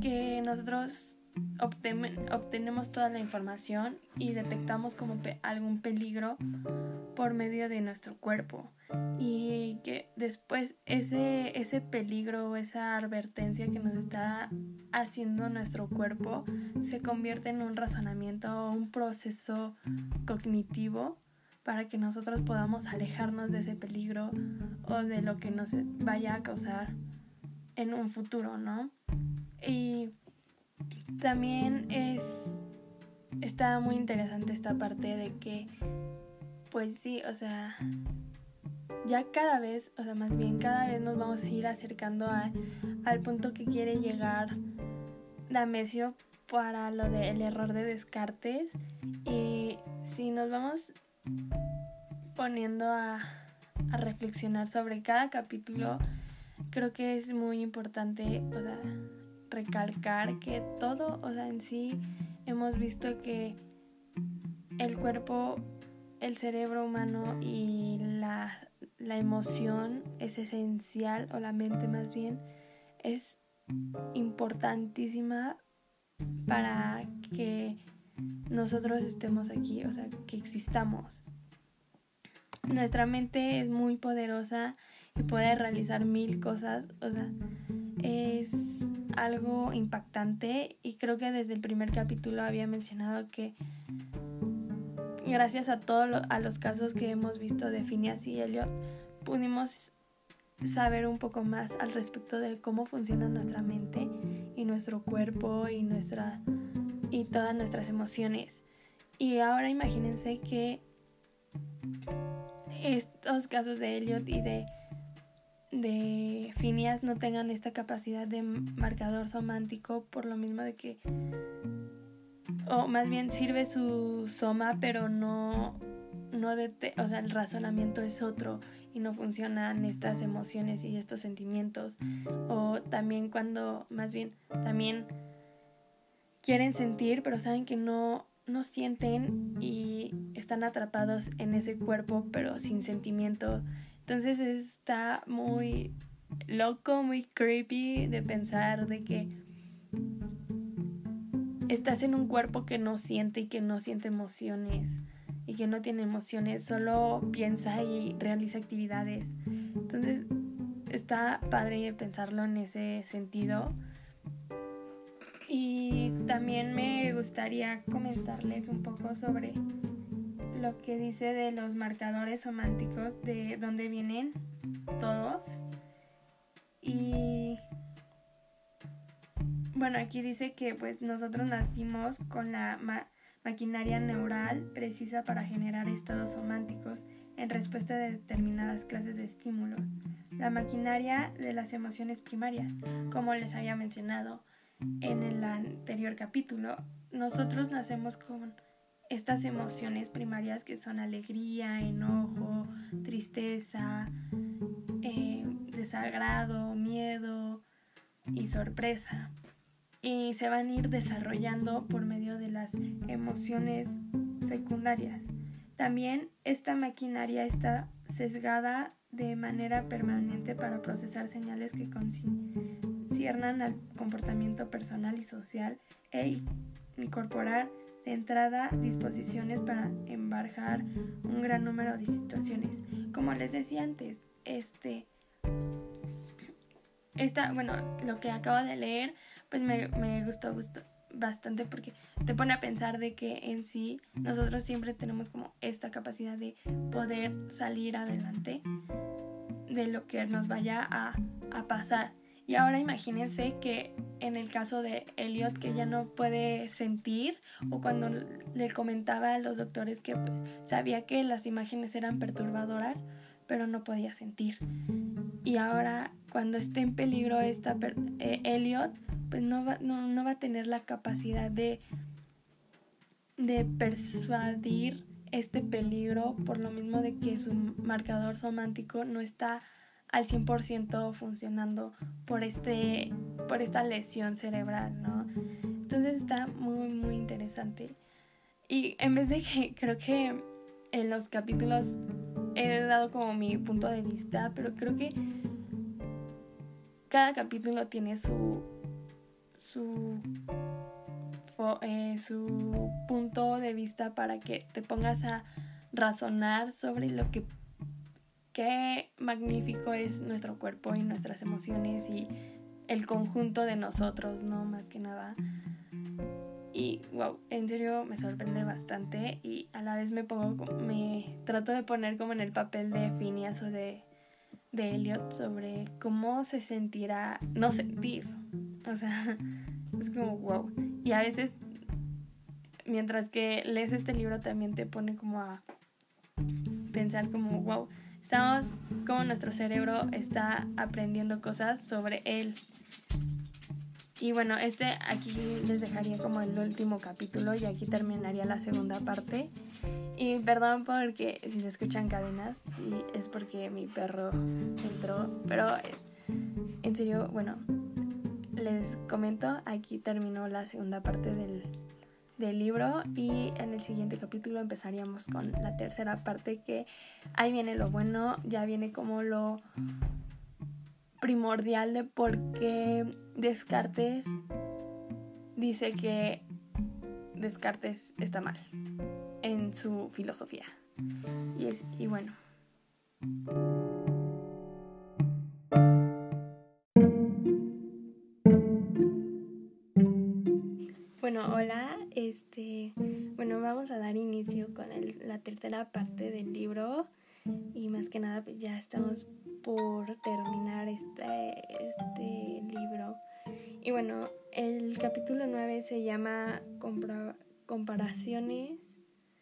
que nosotros obtenemos toda la información y detectamos como algún peligro por medio de nuestro cuerpo y que después ese, ese peligro o esa advertencia que nos está haciendo nuestro cuerpo se convierte en un razonamiento o un proceso cognitivo para que nosotros podamos alejarnos de ese peligro o de lo que nos vaya a causar en un futuro, ¿no? Y también es está muy interesante esta parte de que pues sí, o sea, ya cada vez, o sea, más bien cada vez nos vamos a ir acercando al punto que quiere llegar Damesio para lo del error de Descartes. Y si nos vamos poniendo a, a reflexionar sobre cada capítulo, creo que es muy importante, o sea, recalcar que todo, o sea, en sí hemos visto que el cuerpo, el cerebro humano y la la emoción es esencial, o la mente más bien, es importantísima para que nosotros estemos aquí, o sea, que existamos. Nuestra mente es muy poderosa y puede realizar mil cosas, o sea, es algo impactante y creo que desde el primer capítulo había mencionado que gracias a todos los casos que hemos visto de Phineas y Elliot, pudimos saber un poco más al respecto de cómo funciona nuestra mente y nuestro cuerpo y nuestra y todas nuestras emociones. Y ahora imagínense que estos casos de Elliot y de, de Phineas no tengan esta capacidad de marcador somántico por lo mismo de que o más bien sirve su soma pero no no o sea el razonamiento es otro y no funcionan estas emociones y estos sentimientos o también cuando más bien también quieren sentir pero saben que no no sienten y están atrapados en ese cuerpo pero sin sentimiento. Entonces está muy loco, muy creepy de pensar de que estás en un cuerpo que no siente y que no siente emociones y que no tiene emociones, solo piensa y realiza actividades. Entonces está padre pensarlo en ese sentido. Y también me gustaría comentarles un poco sobre lo que dice de los marcadores semánticos, de dónde vienen todos. Y bueno, aquí dice que pues nosotros nacimos con la maquinaria neural precisa para generar estados semánticos en respuesta a determinadas clases de estímulos. La maquinaria de las emociones primarias, como les había mencionado, en el anterior capítulo, nosotros nacemos con estas emociones primarias que son alegría, enojo, tristeza, eh, desagrado, miedo y sorpresa. Y se van a ir desarrollando por medio de las emociones secundarias. También esta maquinaria está sesgada de manera permanente para procesar señales que ciernan al comportamiento personal y social e incorporar de entrada disposiciones para embarjar un gran número de situaciones. Como les decía antes, este, esta, bueno, lo que acabo de leer, pues me, me gustó, gustó bastante porque te pone a pensar de que en sí nosotros siempre tenemos como esta capacidad de poder salir adelante de lo que nos vaya a, a pasar. Y ahora imagínense que en el caso de Elliot que ya no puede sentir o cuando le comentaba a los doctores que pues, sabía que las imágenes eran perturbadoras, pero no podía sentir. Y ahora cuando esté en peligro esta eh, Elliot, pues no va, no, va a tener la capacidad de, de persuadir este peligro por lo mismo de que su marcador somántico no está al 100% funcionando por, este, por esta lesión cerebral, ¿no? Entonces está muy, muy interesante. Y en vez de que creo que en los capítulos he dado como mi punto de vista, pero creo que cada capítulo tiene su su eh, su punto de vista para que te pongas a razonar sobre lo que qué magnífico es nuestro cuerpo y nuestras emociones y el conjunto de nosotros, ¿no? Más que nada. Y wow, en serio me sorprende bastante y a la vez me pongo, me trato de poner como en el papel de Phineas o de, de Elliot sobre cómo se sentirá no sentir. O sea, (laughs) es como wow. Y a veces, mientras que lees este libro también te pone como a pensar como wow, estamos como nuestro cerebro está aprendiendo cosas sobre él. Y bueno, este aquí les dejaría como el último capítulo y aquí terminaría la segunda parte. Y perdón porque si se escuchan cadenas, y es porque mi perro entró. Pero en serio, bueno, les comento, aquí terminó la segunda parte del, del libro y en el siguiente capítulo empezaríamos con la tercera parte que ahí viene lo bueno, ya viene como lo primordial de por qué Descartes dice que Descartes está mal en su filosofía. Y, es, y bueno. Hola, este, bueno, vamos a dar inicio con la tercera parte del libro y más que nada pues ya estamos por terminar este, este libro. Y bueno, el capítulo 9 se llama comparaciones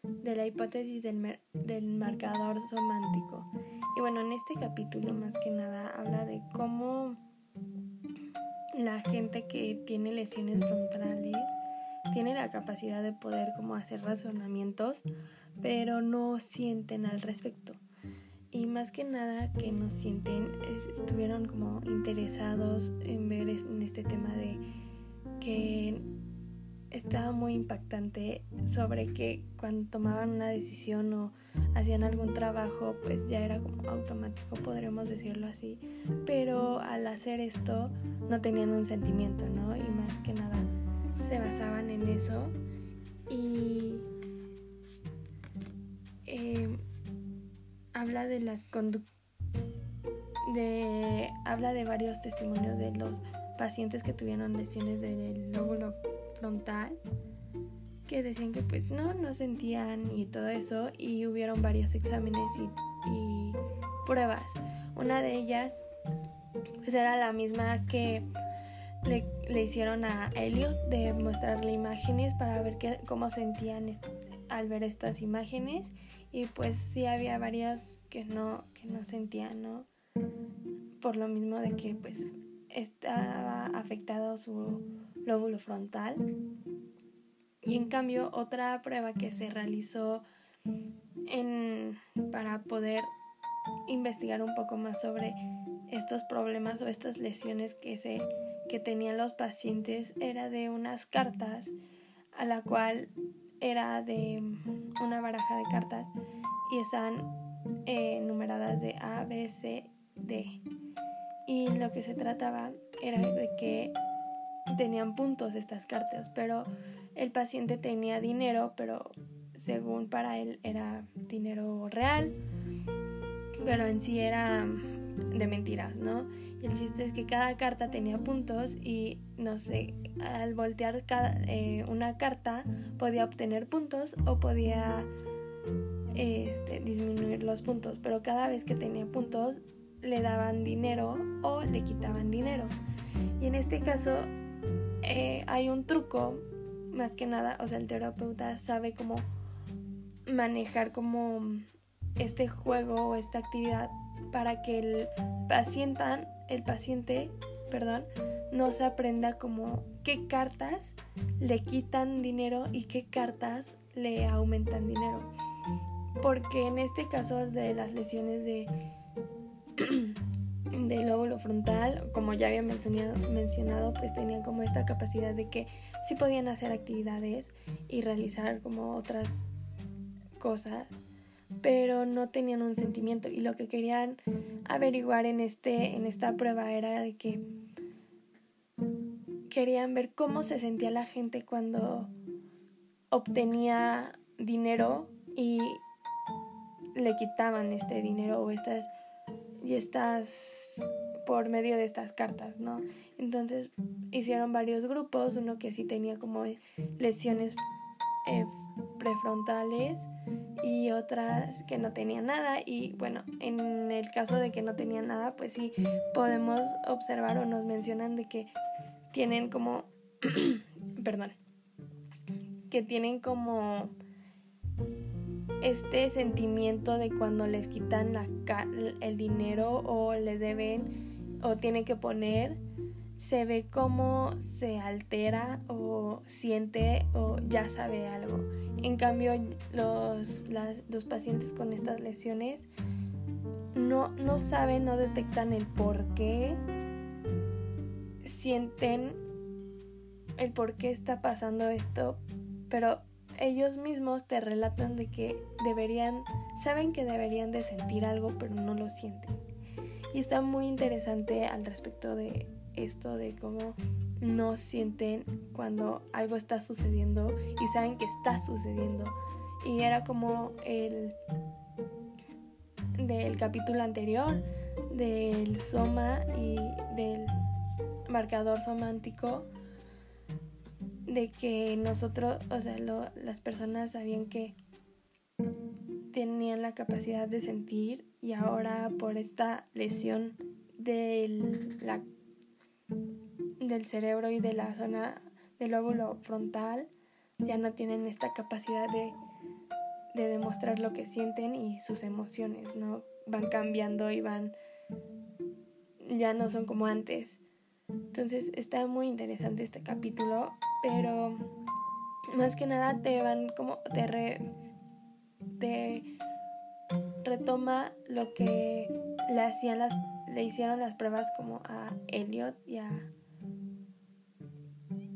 de la hipótesis del, del marcador somántico. Y bueno, en este capítulo más que nada habla de cómo la gente que tiene lesiones frontales tiene la capacidad de poder como hacer razonamientos, pero no sienten al respecto. Y más que nada que no sienten, estuvieron como interesados en ver en este tema de que estaba muy impactante sobre que cuando tomaban una decisión o hacían algún trabajo, pues ya era como automático, podremos decirlo así. Pero al hacer esto no tenían un sentimiento, ¿no? Y más que nada se basaban en eso. Y eh, habla de las conductas de habla de varios testimonios de los pacientes que tuvieron lesiones del lóbulo frontal que decían que pues no, no sentían y todo eso y hubieron varios exámenes y, pruebas. Una de ellas pues era la misma que le, le hicieron a Elliot de mostrarle imágenes para ver qué, cómo sentían al ver estas imágenes y pues sí había varias que no, que no sentían, ¿no? Por lo mismo de que pues estaba afectado su lóbulo frontal. Y en cambio otra prueba que se realizó en, para poder investigar un poco más sobre estos problemas o estas lesiones que, se, que tenían los pacientes era de unas cartas a la cual era de una baraja de cartas y están eh, numeradas de A, B, C, D. Y lo que se trataba era de que tenían puntos estas cartas, pero el paciente tenía dinero, pero según para él era dinero real, pero en sí era de mentiras, ¿no? Y el chiste es que cada carta tenía puntos y, no sé, al voltear cada, eh, una carta podía obtener puntos o podía este, disminuir los puntos, pero cada vez que tenía puntos le daban dinero o le quitaban dinero. Y en este caso eh, hay un truco, más que nada, o sea, el terapeuta sabe cómo manejar como este juego o esta actividad para que el paciente, el paciente, perdón, no se aprenda como qué cartas le quitan dinero y qué cartas le aumentan dinero. Porque en este caso de las lesiones de (clears throat) del lóbulo frontal, como ya había mencionado, pues tenían como esta capacidad de que sí podían hacer actividades y realizar como otras cosas pero no tenían un sentimiento y lo que querían averiguar en este en esta prueba era de que querían ver cómo se sentía la gente cuando obtenía dinero y le quitaban este dinero o estas y estas por medio de estas cartas, ¿no? Entonces hicieron varios grupos, uno que sí tenía como lesiones eh, prefrontales y otras que no tenían nada. Y bueno, en el caso de que no tenían nada, pues sí podemos observar o nos mencionan de que tienen como, (clears throat) perdón, que tienen como este sentimiento de cuando les quitan la, el dinero o le deben o tiene que poner se ve como se altera o siente o ya sabe algo. En cambio, los, los pacientes con estas lesiones no, no saben, no detectan el por qué sienten el por qué está pasando esto, pero ellos mismos te relatan de que deberían, saben que deberían de sentir algo, pero no lo sienten. Y está muy interesante al respecto de esto de cómo no sienten cuando algo está sucediendo y saben que está sucediendo. Y era como el del capítulo anterior del soma y del marcador somántico de que nosotros, o sea, las personas sabían que tenían la capacidad de sentir y ahora por esta lesión del la del cerebro y de la zona del lóbulo frontal ya no tienen esta capacidad de de demostrar lo que sienten y sus emociones, ¿no? Van cambiando y van, ya no son como antes. Entonces está muy interesante este capítulo, pero más que nada te van como, te, te retoma lo que le hacían las, le hicieron las pruebas como a Elliot y a,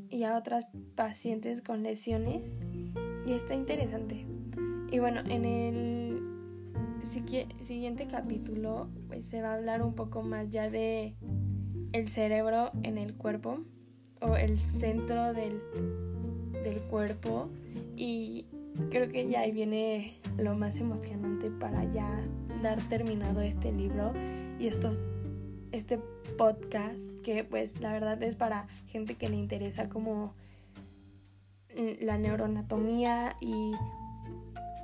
y a otras pacientes con lesiones. Y está interesante. Y bueno, en el siguiente capítulo pues, se va a hablar un poco más ya de el cerebro en el cuerpo o el centro del, del cuerpo. Y creo que ya ahí viene lo más emocionante para ya dar terminado este libro y estos este podcast que pues la verdad es para gente que le interesa como la neuroanatomía y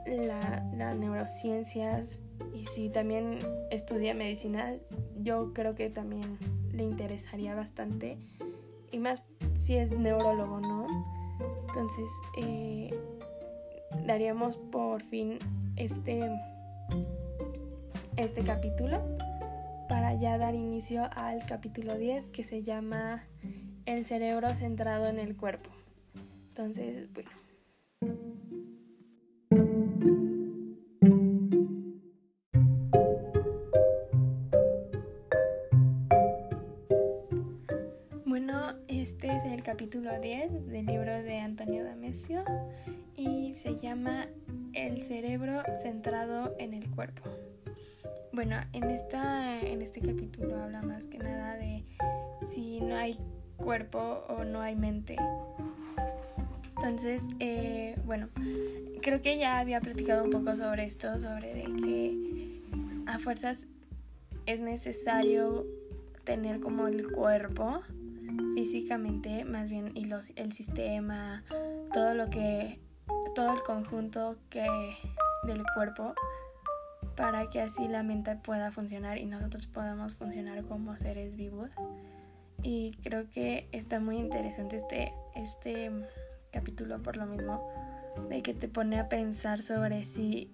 la, las neurociencias y si también estudia medicina, yo creo que también le interesaría bastante. Y más si es neurólogo, ¿no? Entonces, eh, daríamos por fin este, este capítulo para ya dar inicio al capítulo 10 que se llama El cerebro centrado en el cuerpo. Entonces, bueno. Bueno, este es el capítulo 10 del libro de Antonio Damecio y se llama El cerebro centrado en el cuerpo. Bueno, en, esta, en este capítulo habla más que nada de si no hay cuerpo o no hay mente. Entonces, eh, bueno, creo que ya había platicado un poco sobre esto, sobre de que a fuerzas es necesario tener como el cuerpo físicamente, más bien, y los, el sistema, todo lo que, todo el conjunto que del cuerpo para que así la mente pueda funcionar y nosotros podamos funcionar como seres vivos. Y creo que está muy interesante este, este capítulo por lo mismo, de que te pone a pensar sobre si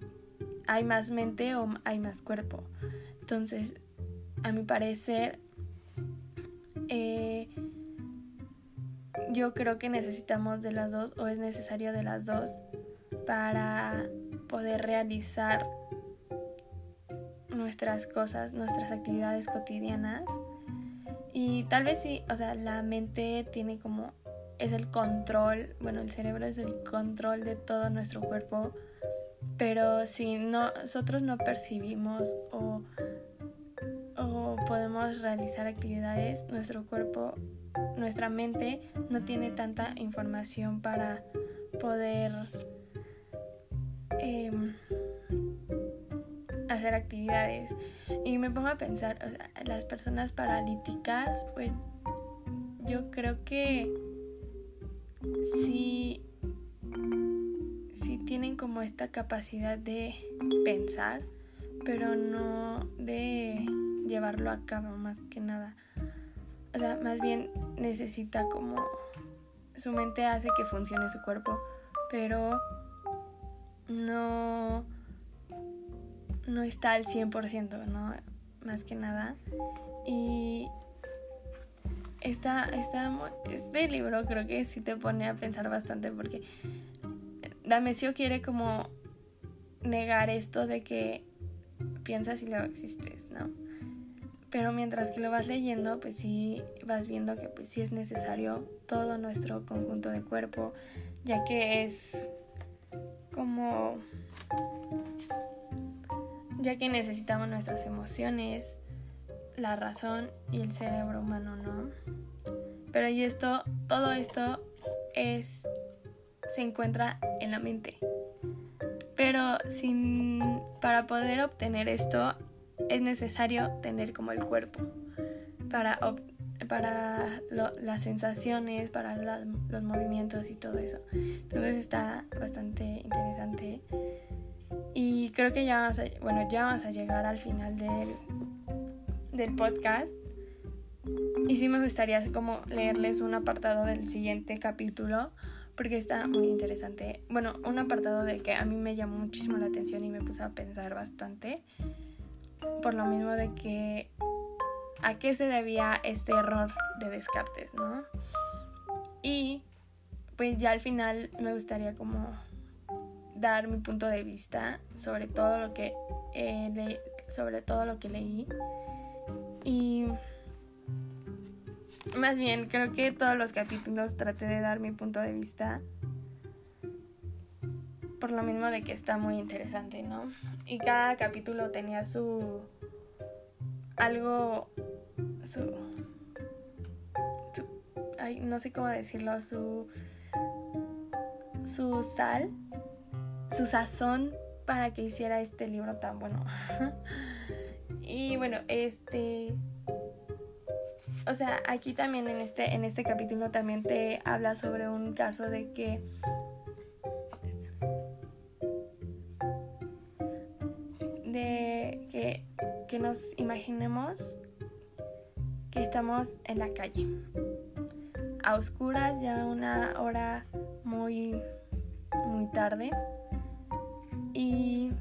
hay más mente o hay más cuerpo. Entonces, a mi parecer, eh, yo creo que necesitamos de las dos o es necesario de las dos para poder realizar nuestras cosas, nuestras actividades cotidianas. Y tal vez sí, o sea, la mente tiene como es el control, bueno, el cerebro es el control de todo nuestro cuerpo, pero si no, nosotros no percibimos o, o podemos realizar actividades, nuestro cuerpo, nuestra mente no tiene tanta información para poder em, hacer actividades. Y me pongo a pensar, las personas paralíticas, pues yo creo que si tienen como esta capacidad de pensar, pero no de llevarlo a cabo más que nada. O sea, más bien necesita como su mente hace que funcione su cuerpo, pero no no está al 100%, ¿no? Más que nada. Y esta, esta, este libro creo que sí te pone a pensar bastante porque Damesio quiere como negar esto de que piensas y luego existes, ¿no? Pero mientras que lo vas leyendo, pues sí vas viendo que pues sí es necesario todo nuestro conjunto de cuerpo, ya que es como ya que necesitamos nuestras emociones, la razón y el cerebro humano, ¿no? Pero y esto, todo esto es se encuentra en la mente. Pero sin para poder obtener esto es necesario tener como el cuerpo para para las sensaciones, para los movimientos y todo eso. Entonces está bastante interesante. Y creo que ya vamos a, bueno, ya vamos a llegar al final del, del podcast. Y sí me gustaría como leerles un apartado del siguiente capítulo porque está muy interesante. Bueno, un apartado de que a mí me llamó muchísimo la atención y me puse a pensar bastante, por lo mismo de que a qué se debía este error de Descartes, ¿no? Y pues ya al final me gustaría como dar mi punto de vista sobre todo lo que sobre todo lo que leí y más bien creo que todos los capítulos traté de dar mi punto de vista por lo mismo de que está muy interesante, ¿no? Y cada capítulo tenía su algo su, ay, no sé cómo decirlo, su su sal su sazón para que hiciera este libro tan bueno. (laughs) y bueno, este o sea, aquí también en este en este capítulo también te habla sobre un caso de que de que, que nos imaginemos que estamos en la calle a oscuras ya una hora muy muy tarde y,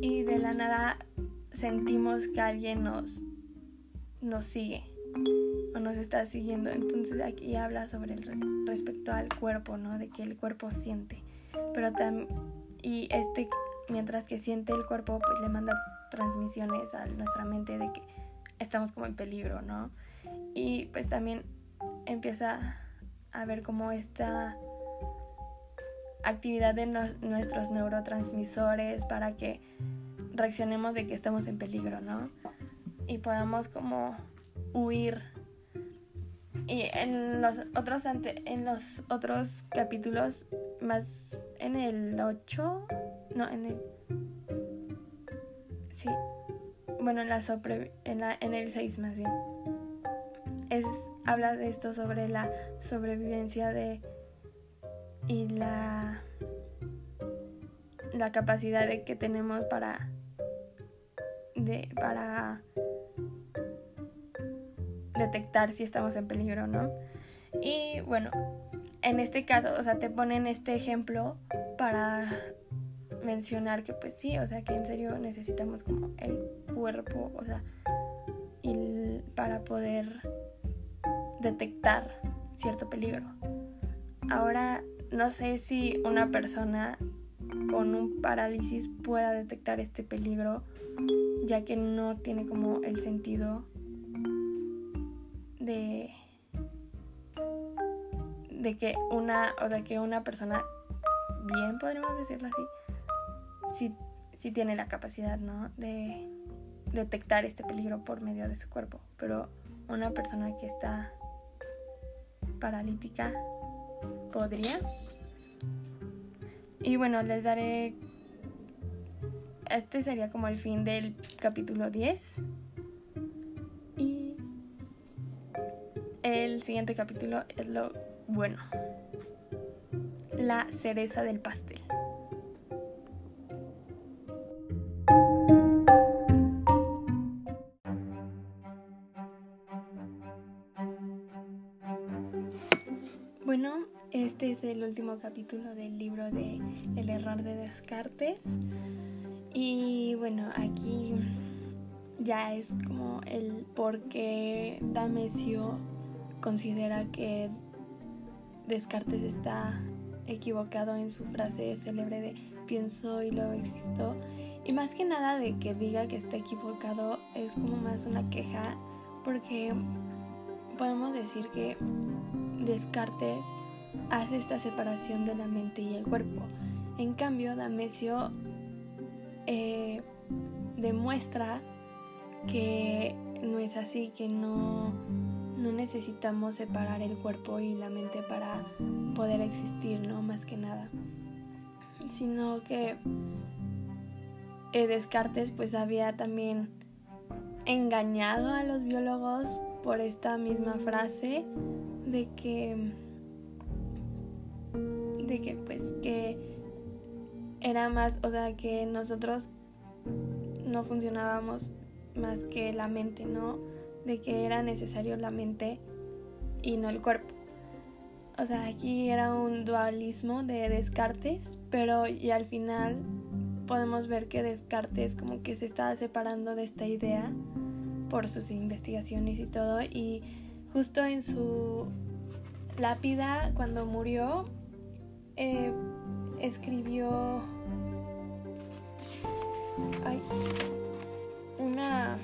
y de la nada sentimos que alguien nos, nos sigue o nos está siguiendo. Entonces aquí habla sobre el respecto al cuerpo, ¿no? De que el cuerpo siente. Pero también, y este, mientras que siente el cuerpo, pues le manda transmisiones a nuestra mente de que estamos como en peligro, ¿no? Y pues también empieza a ver cómo esta actividad de nuestros neurotransmisores para que reaccionemos de que estamos en peligro, ¿no? Y podamos como huir. Y en los otros en los otros capítulos más en el 8, no, en el Sí. Bueno, en la en la en el 6 más bien. Es habla de esto sobre la sobrevivencia de y la, la capacidad de que tenemos para, de, para detectar si estamos en peligro, ¿no? Y bueno, en este caso, o sea, te ponen este ejemplo para mencionar que pues sí, o sea, que en serio necesitamos como el cuerpo, o sea, y para poder detectar cierto peligro. Ahora no sé si una persona con un parálisis pueda detectar este peligro, ya que no tiene como el sentido de de que una, o sea, que una persona bien podríamos decirlo así, sí, tiene la capacidad, ¿no? De detectar este peligro por medio de su cuerpo, pero una persona que está paralítica podría. Y bueno, les daré... Este sería como el fin del capítulo 10. Y el siguiente capítulo es lo bueno. La cereza del pastel. Es el último capítulo del libro de El error de Descartes. Y bueno, aquí ya es como el por qué Damesio considera que Descartes está equivocado en su frase célebre de pienso y luego existo. Y más que nada de que diga que está equivocado es como más una queja porque podemos decir que Descartes hace esta separación de la mente y el cuerpo. En cambio, Damesio eh, demuestra que no es así, que no, no necesitamos separar el cuerpo y la mente para poder existir, ¿no? Más que nada. Sino que eh, Descartes pues había también engañado a los biólogos por esta misma frase de que de que pues que era más, o sea, que nosotros no funcionábamos más que la mente, ¿no? De que era necesario la mente y no el cuerpo. o sea, aquí era un dualismo de Descartes, pero y al final podemos ver que Descartes como que se estaba separando de esta idea por sus investigaciones y todo y justo en su lápida cuando murió eh, escribió una,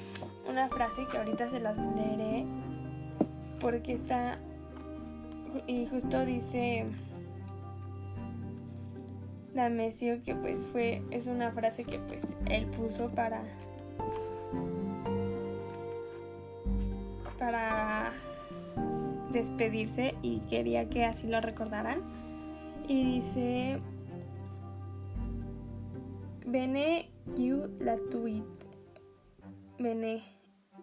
una frase que ahorita se las leeré porque está y justo dice Damesio que pues fue es una frase que pues él puso para para despedirse y quería que así lo recordaran y dice Bene you latuit Bene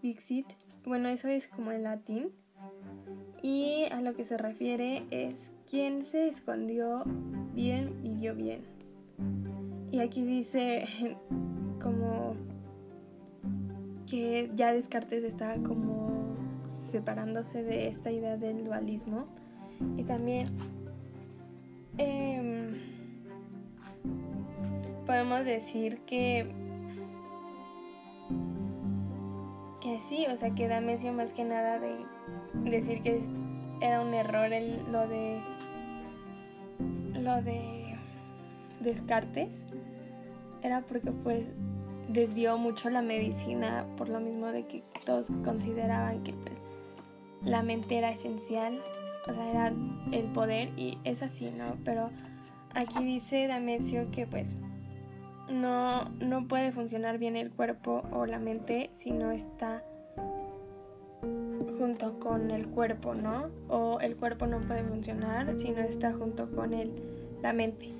vixit bueno eso es como en latín. Y a lo que se refiere es quien se escondió bien vivió bien. Y aquí dice (laughs) como que ya Descartes está como separándose de esta idea del dualismo. Y también em, podemos decir que que sí, o sea que da mención más que nada de decir que era un error el, lo de lo de Descartes era porque pues desvió mucho la medicina por lo mismo de que todos consideraban que pues la mente era esencial, o sea, era el poder y es así, ¿no? Pero aquí dice Damesio que pues no, no puede funcionar bien el cuerpo o la mente si no está junto con el cuerpo, ¿no? O el cuerpo no puede funcionar si no está junto con el, la mente.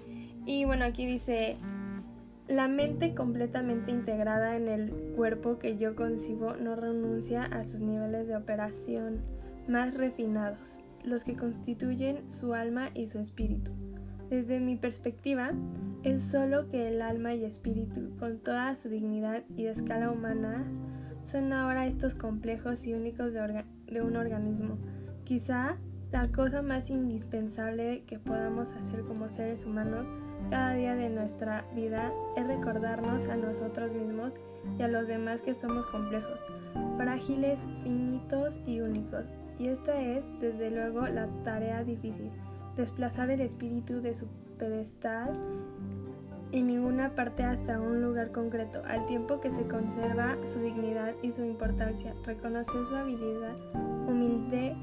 Y bueno, aquí dice, la mente completamente integrada en el cuerpo que yo concibo no renuncia a sus niveles de operación más refinados, los que constituyen su alma y su espíritu. Desde mi perspectiva, es solo que el alma y espíritu, con toda su dignidad y escala humana, son ahora estos complejos y únicos de, un organismo. Quizá la cosa más indispensable que podamos hacer como seres humanos cada día de nuestra vida es recordarnos a nosotros mismos y a los demás que somos complejos, frágiles, finitos y únicos. Y esta es, desde luego, la tarea difícil, desplazar el espíritu de su pedestal en ninguna parte hasta un lugar concreto, al tiempo que se conserva su dignidad y su importancia, reconocer su habilidad, humilde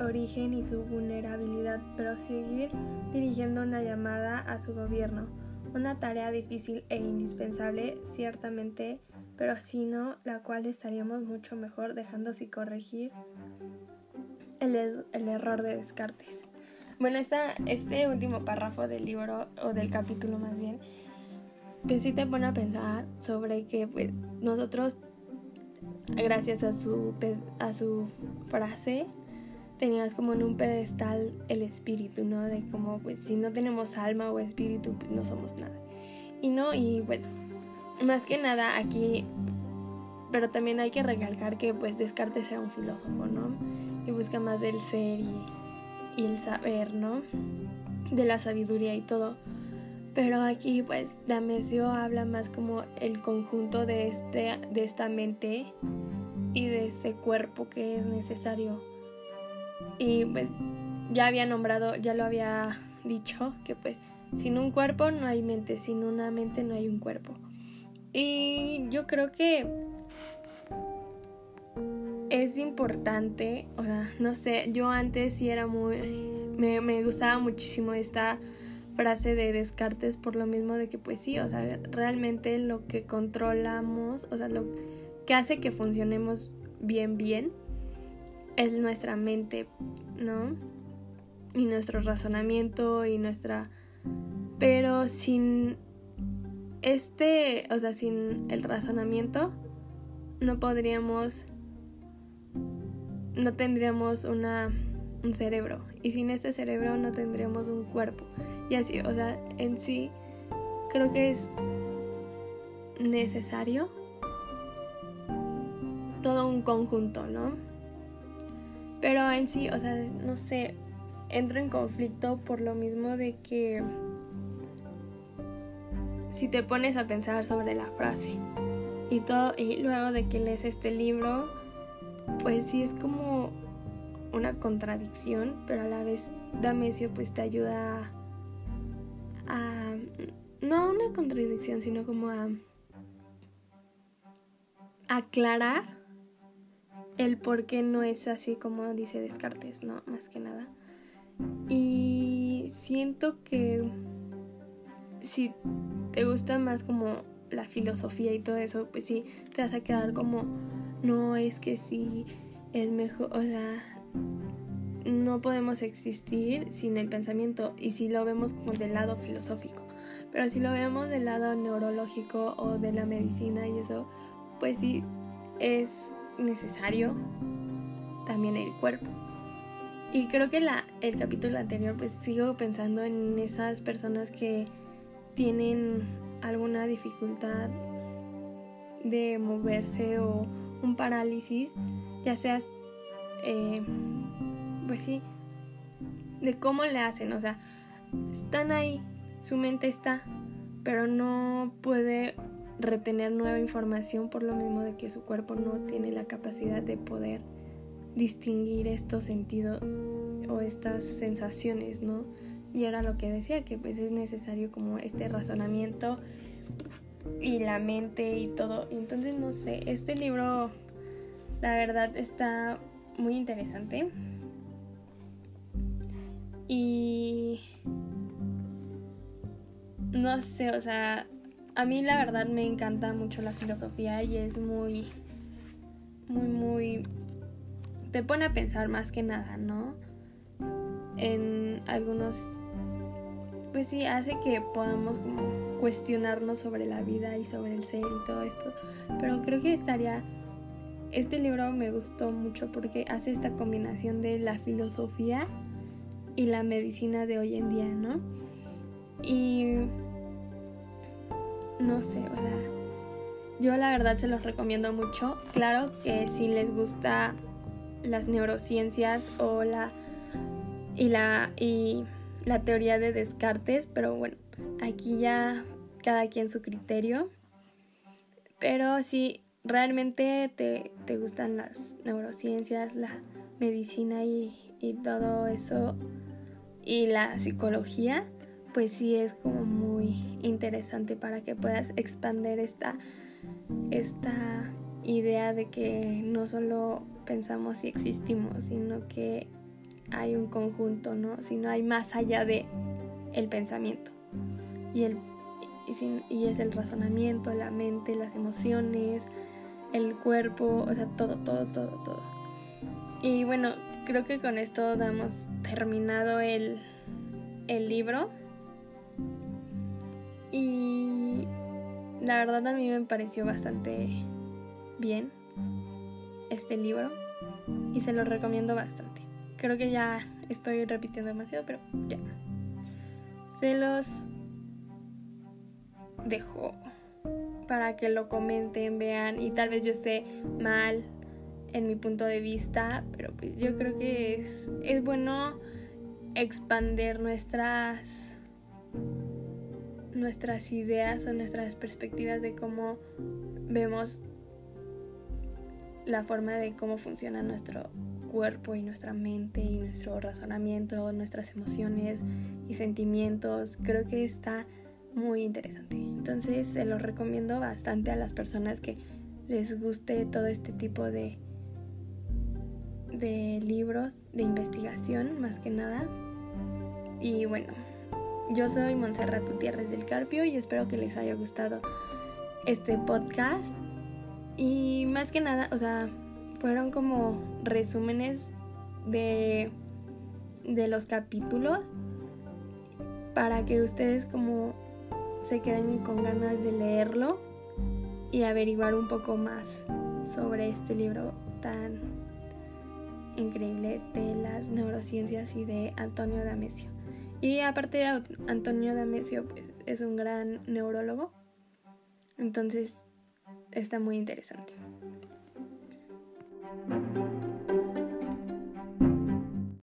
origen y su vulnerabilidad, pero seguir dirigiendo una llamada a su gobierno, una tarea difícil e indispensable, ciertamente, pero si no, la cual estaríamos mucho mejor dejando corregir el, el error de Descartes. Bueno, esta, este último párrafo del libro, o del capítulo más bien, pues sí te pone a pensar sobre que pues nosotros gracias a su a su frase tenías como en un pedestal el espíritu, ¿no? De como pues si no tenemos alma o espíritu pues no somos nada. Y no, y pues más que nada aquí pero también hay que recalcar que pues Descartes era un filósofo, ¿no? Y busca más del ser y, el saber, ¿no? De la sabiduría y todo. Pero aquí pues Damesio habla más como el conjunto de, este, de esta mente y de este cuerpo que es necesario. Y pues ya había nombrado, ya lo había dicho, que pues sin un cuerpo no hay mente, sin una mente no hay un cuerpo. Y yo creo que es importante, o sea, no sé, yo antes sí era muy, me, me gustaba muchísimo esta frase de Descartes por lo mismo de que pues sí, o sea, realmente lo que controlamos, o sea, lo que hace que funcionemos bien bien es nuestra mente, ¿no? Y nuestro razonamiento y nuestra pero sin este, o sea, sin el razonamiento no podríamos no tendríamos una un cerebro y sin este cerebro no tendríamos un cuerpo y así, o sea, en sí creo que es necesario todo un conjunto, ¿no? Pero en sí, o sea, no sé, entro en conflicto por lo mismo de que si te pones a pensar sobre la frase y todo y luego de que lees este libro pues sí es como una contradicción pero a la vez Damesio pues te ayuda a, no a una contradicción sino como a aclarar el por qué no es así como dice Descartes, ¿no? Más que nada. Y siento que si te gusta más como la filosofía y todo eso, pues sí, te vas a quedar como, no es que sí, es mejor, o sea, no podemos existir sin el pensamiento y si lo vemos como del lado filosófico. Pero si lo vemos del lado neurológico o de la medicina y eso, pues sí, es necesario también el cuerpo. Y creo que la, el capítulo anterior, pues sigo pensando en esas personas que tienen alguna dificultad de moverse o un parálisis, ya sea, eh, pues sí, de cómo le hacen, o sea, están ahí, su mente está, pero no puede retener nueva información por lo mismo de que su cuerpo no tiene la capacidad de poder distinguir estos sentidos o estas sensaciones, ¿no? Y era lo que decía, que pues es necesario como este razonamiento y la mente y todo. Entonces, no sé, este libro la verdad está muy interesante. Y no sé, o sea, a mí la verdad me encanta mucho la filosofía y es muy, muy, muy... Te pone a pensar más que nada, ¿no? En algunos... Pues sí, hace que podamos como cuestionarnos sobre la vida y sobre el ser y todo esto. Pero creo que estaría... Este libro me gustó mucho porque hace esta combinación de la filosofía y la medicina de hoy en día, ¿no? Y no sé, ¿verdad? Yo la verdad se los recomiendo mucho. Claro que si les gusta las neurociencias o la y la la teoría de Descartes, pero bueno, aquí ya cada quien su criterio. Pero si realmente te, te gustan las neurociencias, la medicina y, y todo eso, y la psicología, pues sí es como muy interesante para que puedas expandir esta, esta idea de que no solo pensamos y existimos, sino que hay un conjunto, ¿no? Sino hay más allá de el pensamiento. Y, el, y, y es el razonamiento, la mente, las emociones, el cuerpo, o sea, todo, todo, todo, todo. Y bueno, creo que con esto damos terminado el, el libro. Y la verdad a mí me pareció bastante bien este libro y se lo recomiendo bastante. Creo que ya estoy repitiendo demasiado, pero ya. Se los dejo para que lo comenten, vean y tal vez yo esté mal en mi punto de vista, pero pues yo creo que es, es bueno expander nuestras nuestras ideas o nuestras perspectivas de cómo vemos la forma de cómo funciona nuestro cuerpo y nuestra mente y nuestro razonamiento, nuestras emociones y sentimientos. Creo que está muy interesante. Entonces se lo recomiendo bastante a las personas que les guste todo este tipo de, de libros de investigación más que nada. Y bueno, yo soy Montserrat Gutiérrez del Carpio y espero que les haya gustado este podcast. Y más que nada, o sea, fueron como resúmenes de, de los capítulos para que ustedes como se queden con ganas de leerlo y averiguar un poco más sobre este libro tan increíble de las neurociencias y de Antonio Damesio. Y aparte de Antonio Damesio pues, es un gran neurólogo. Entonces está muy interesante. Thank you.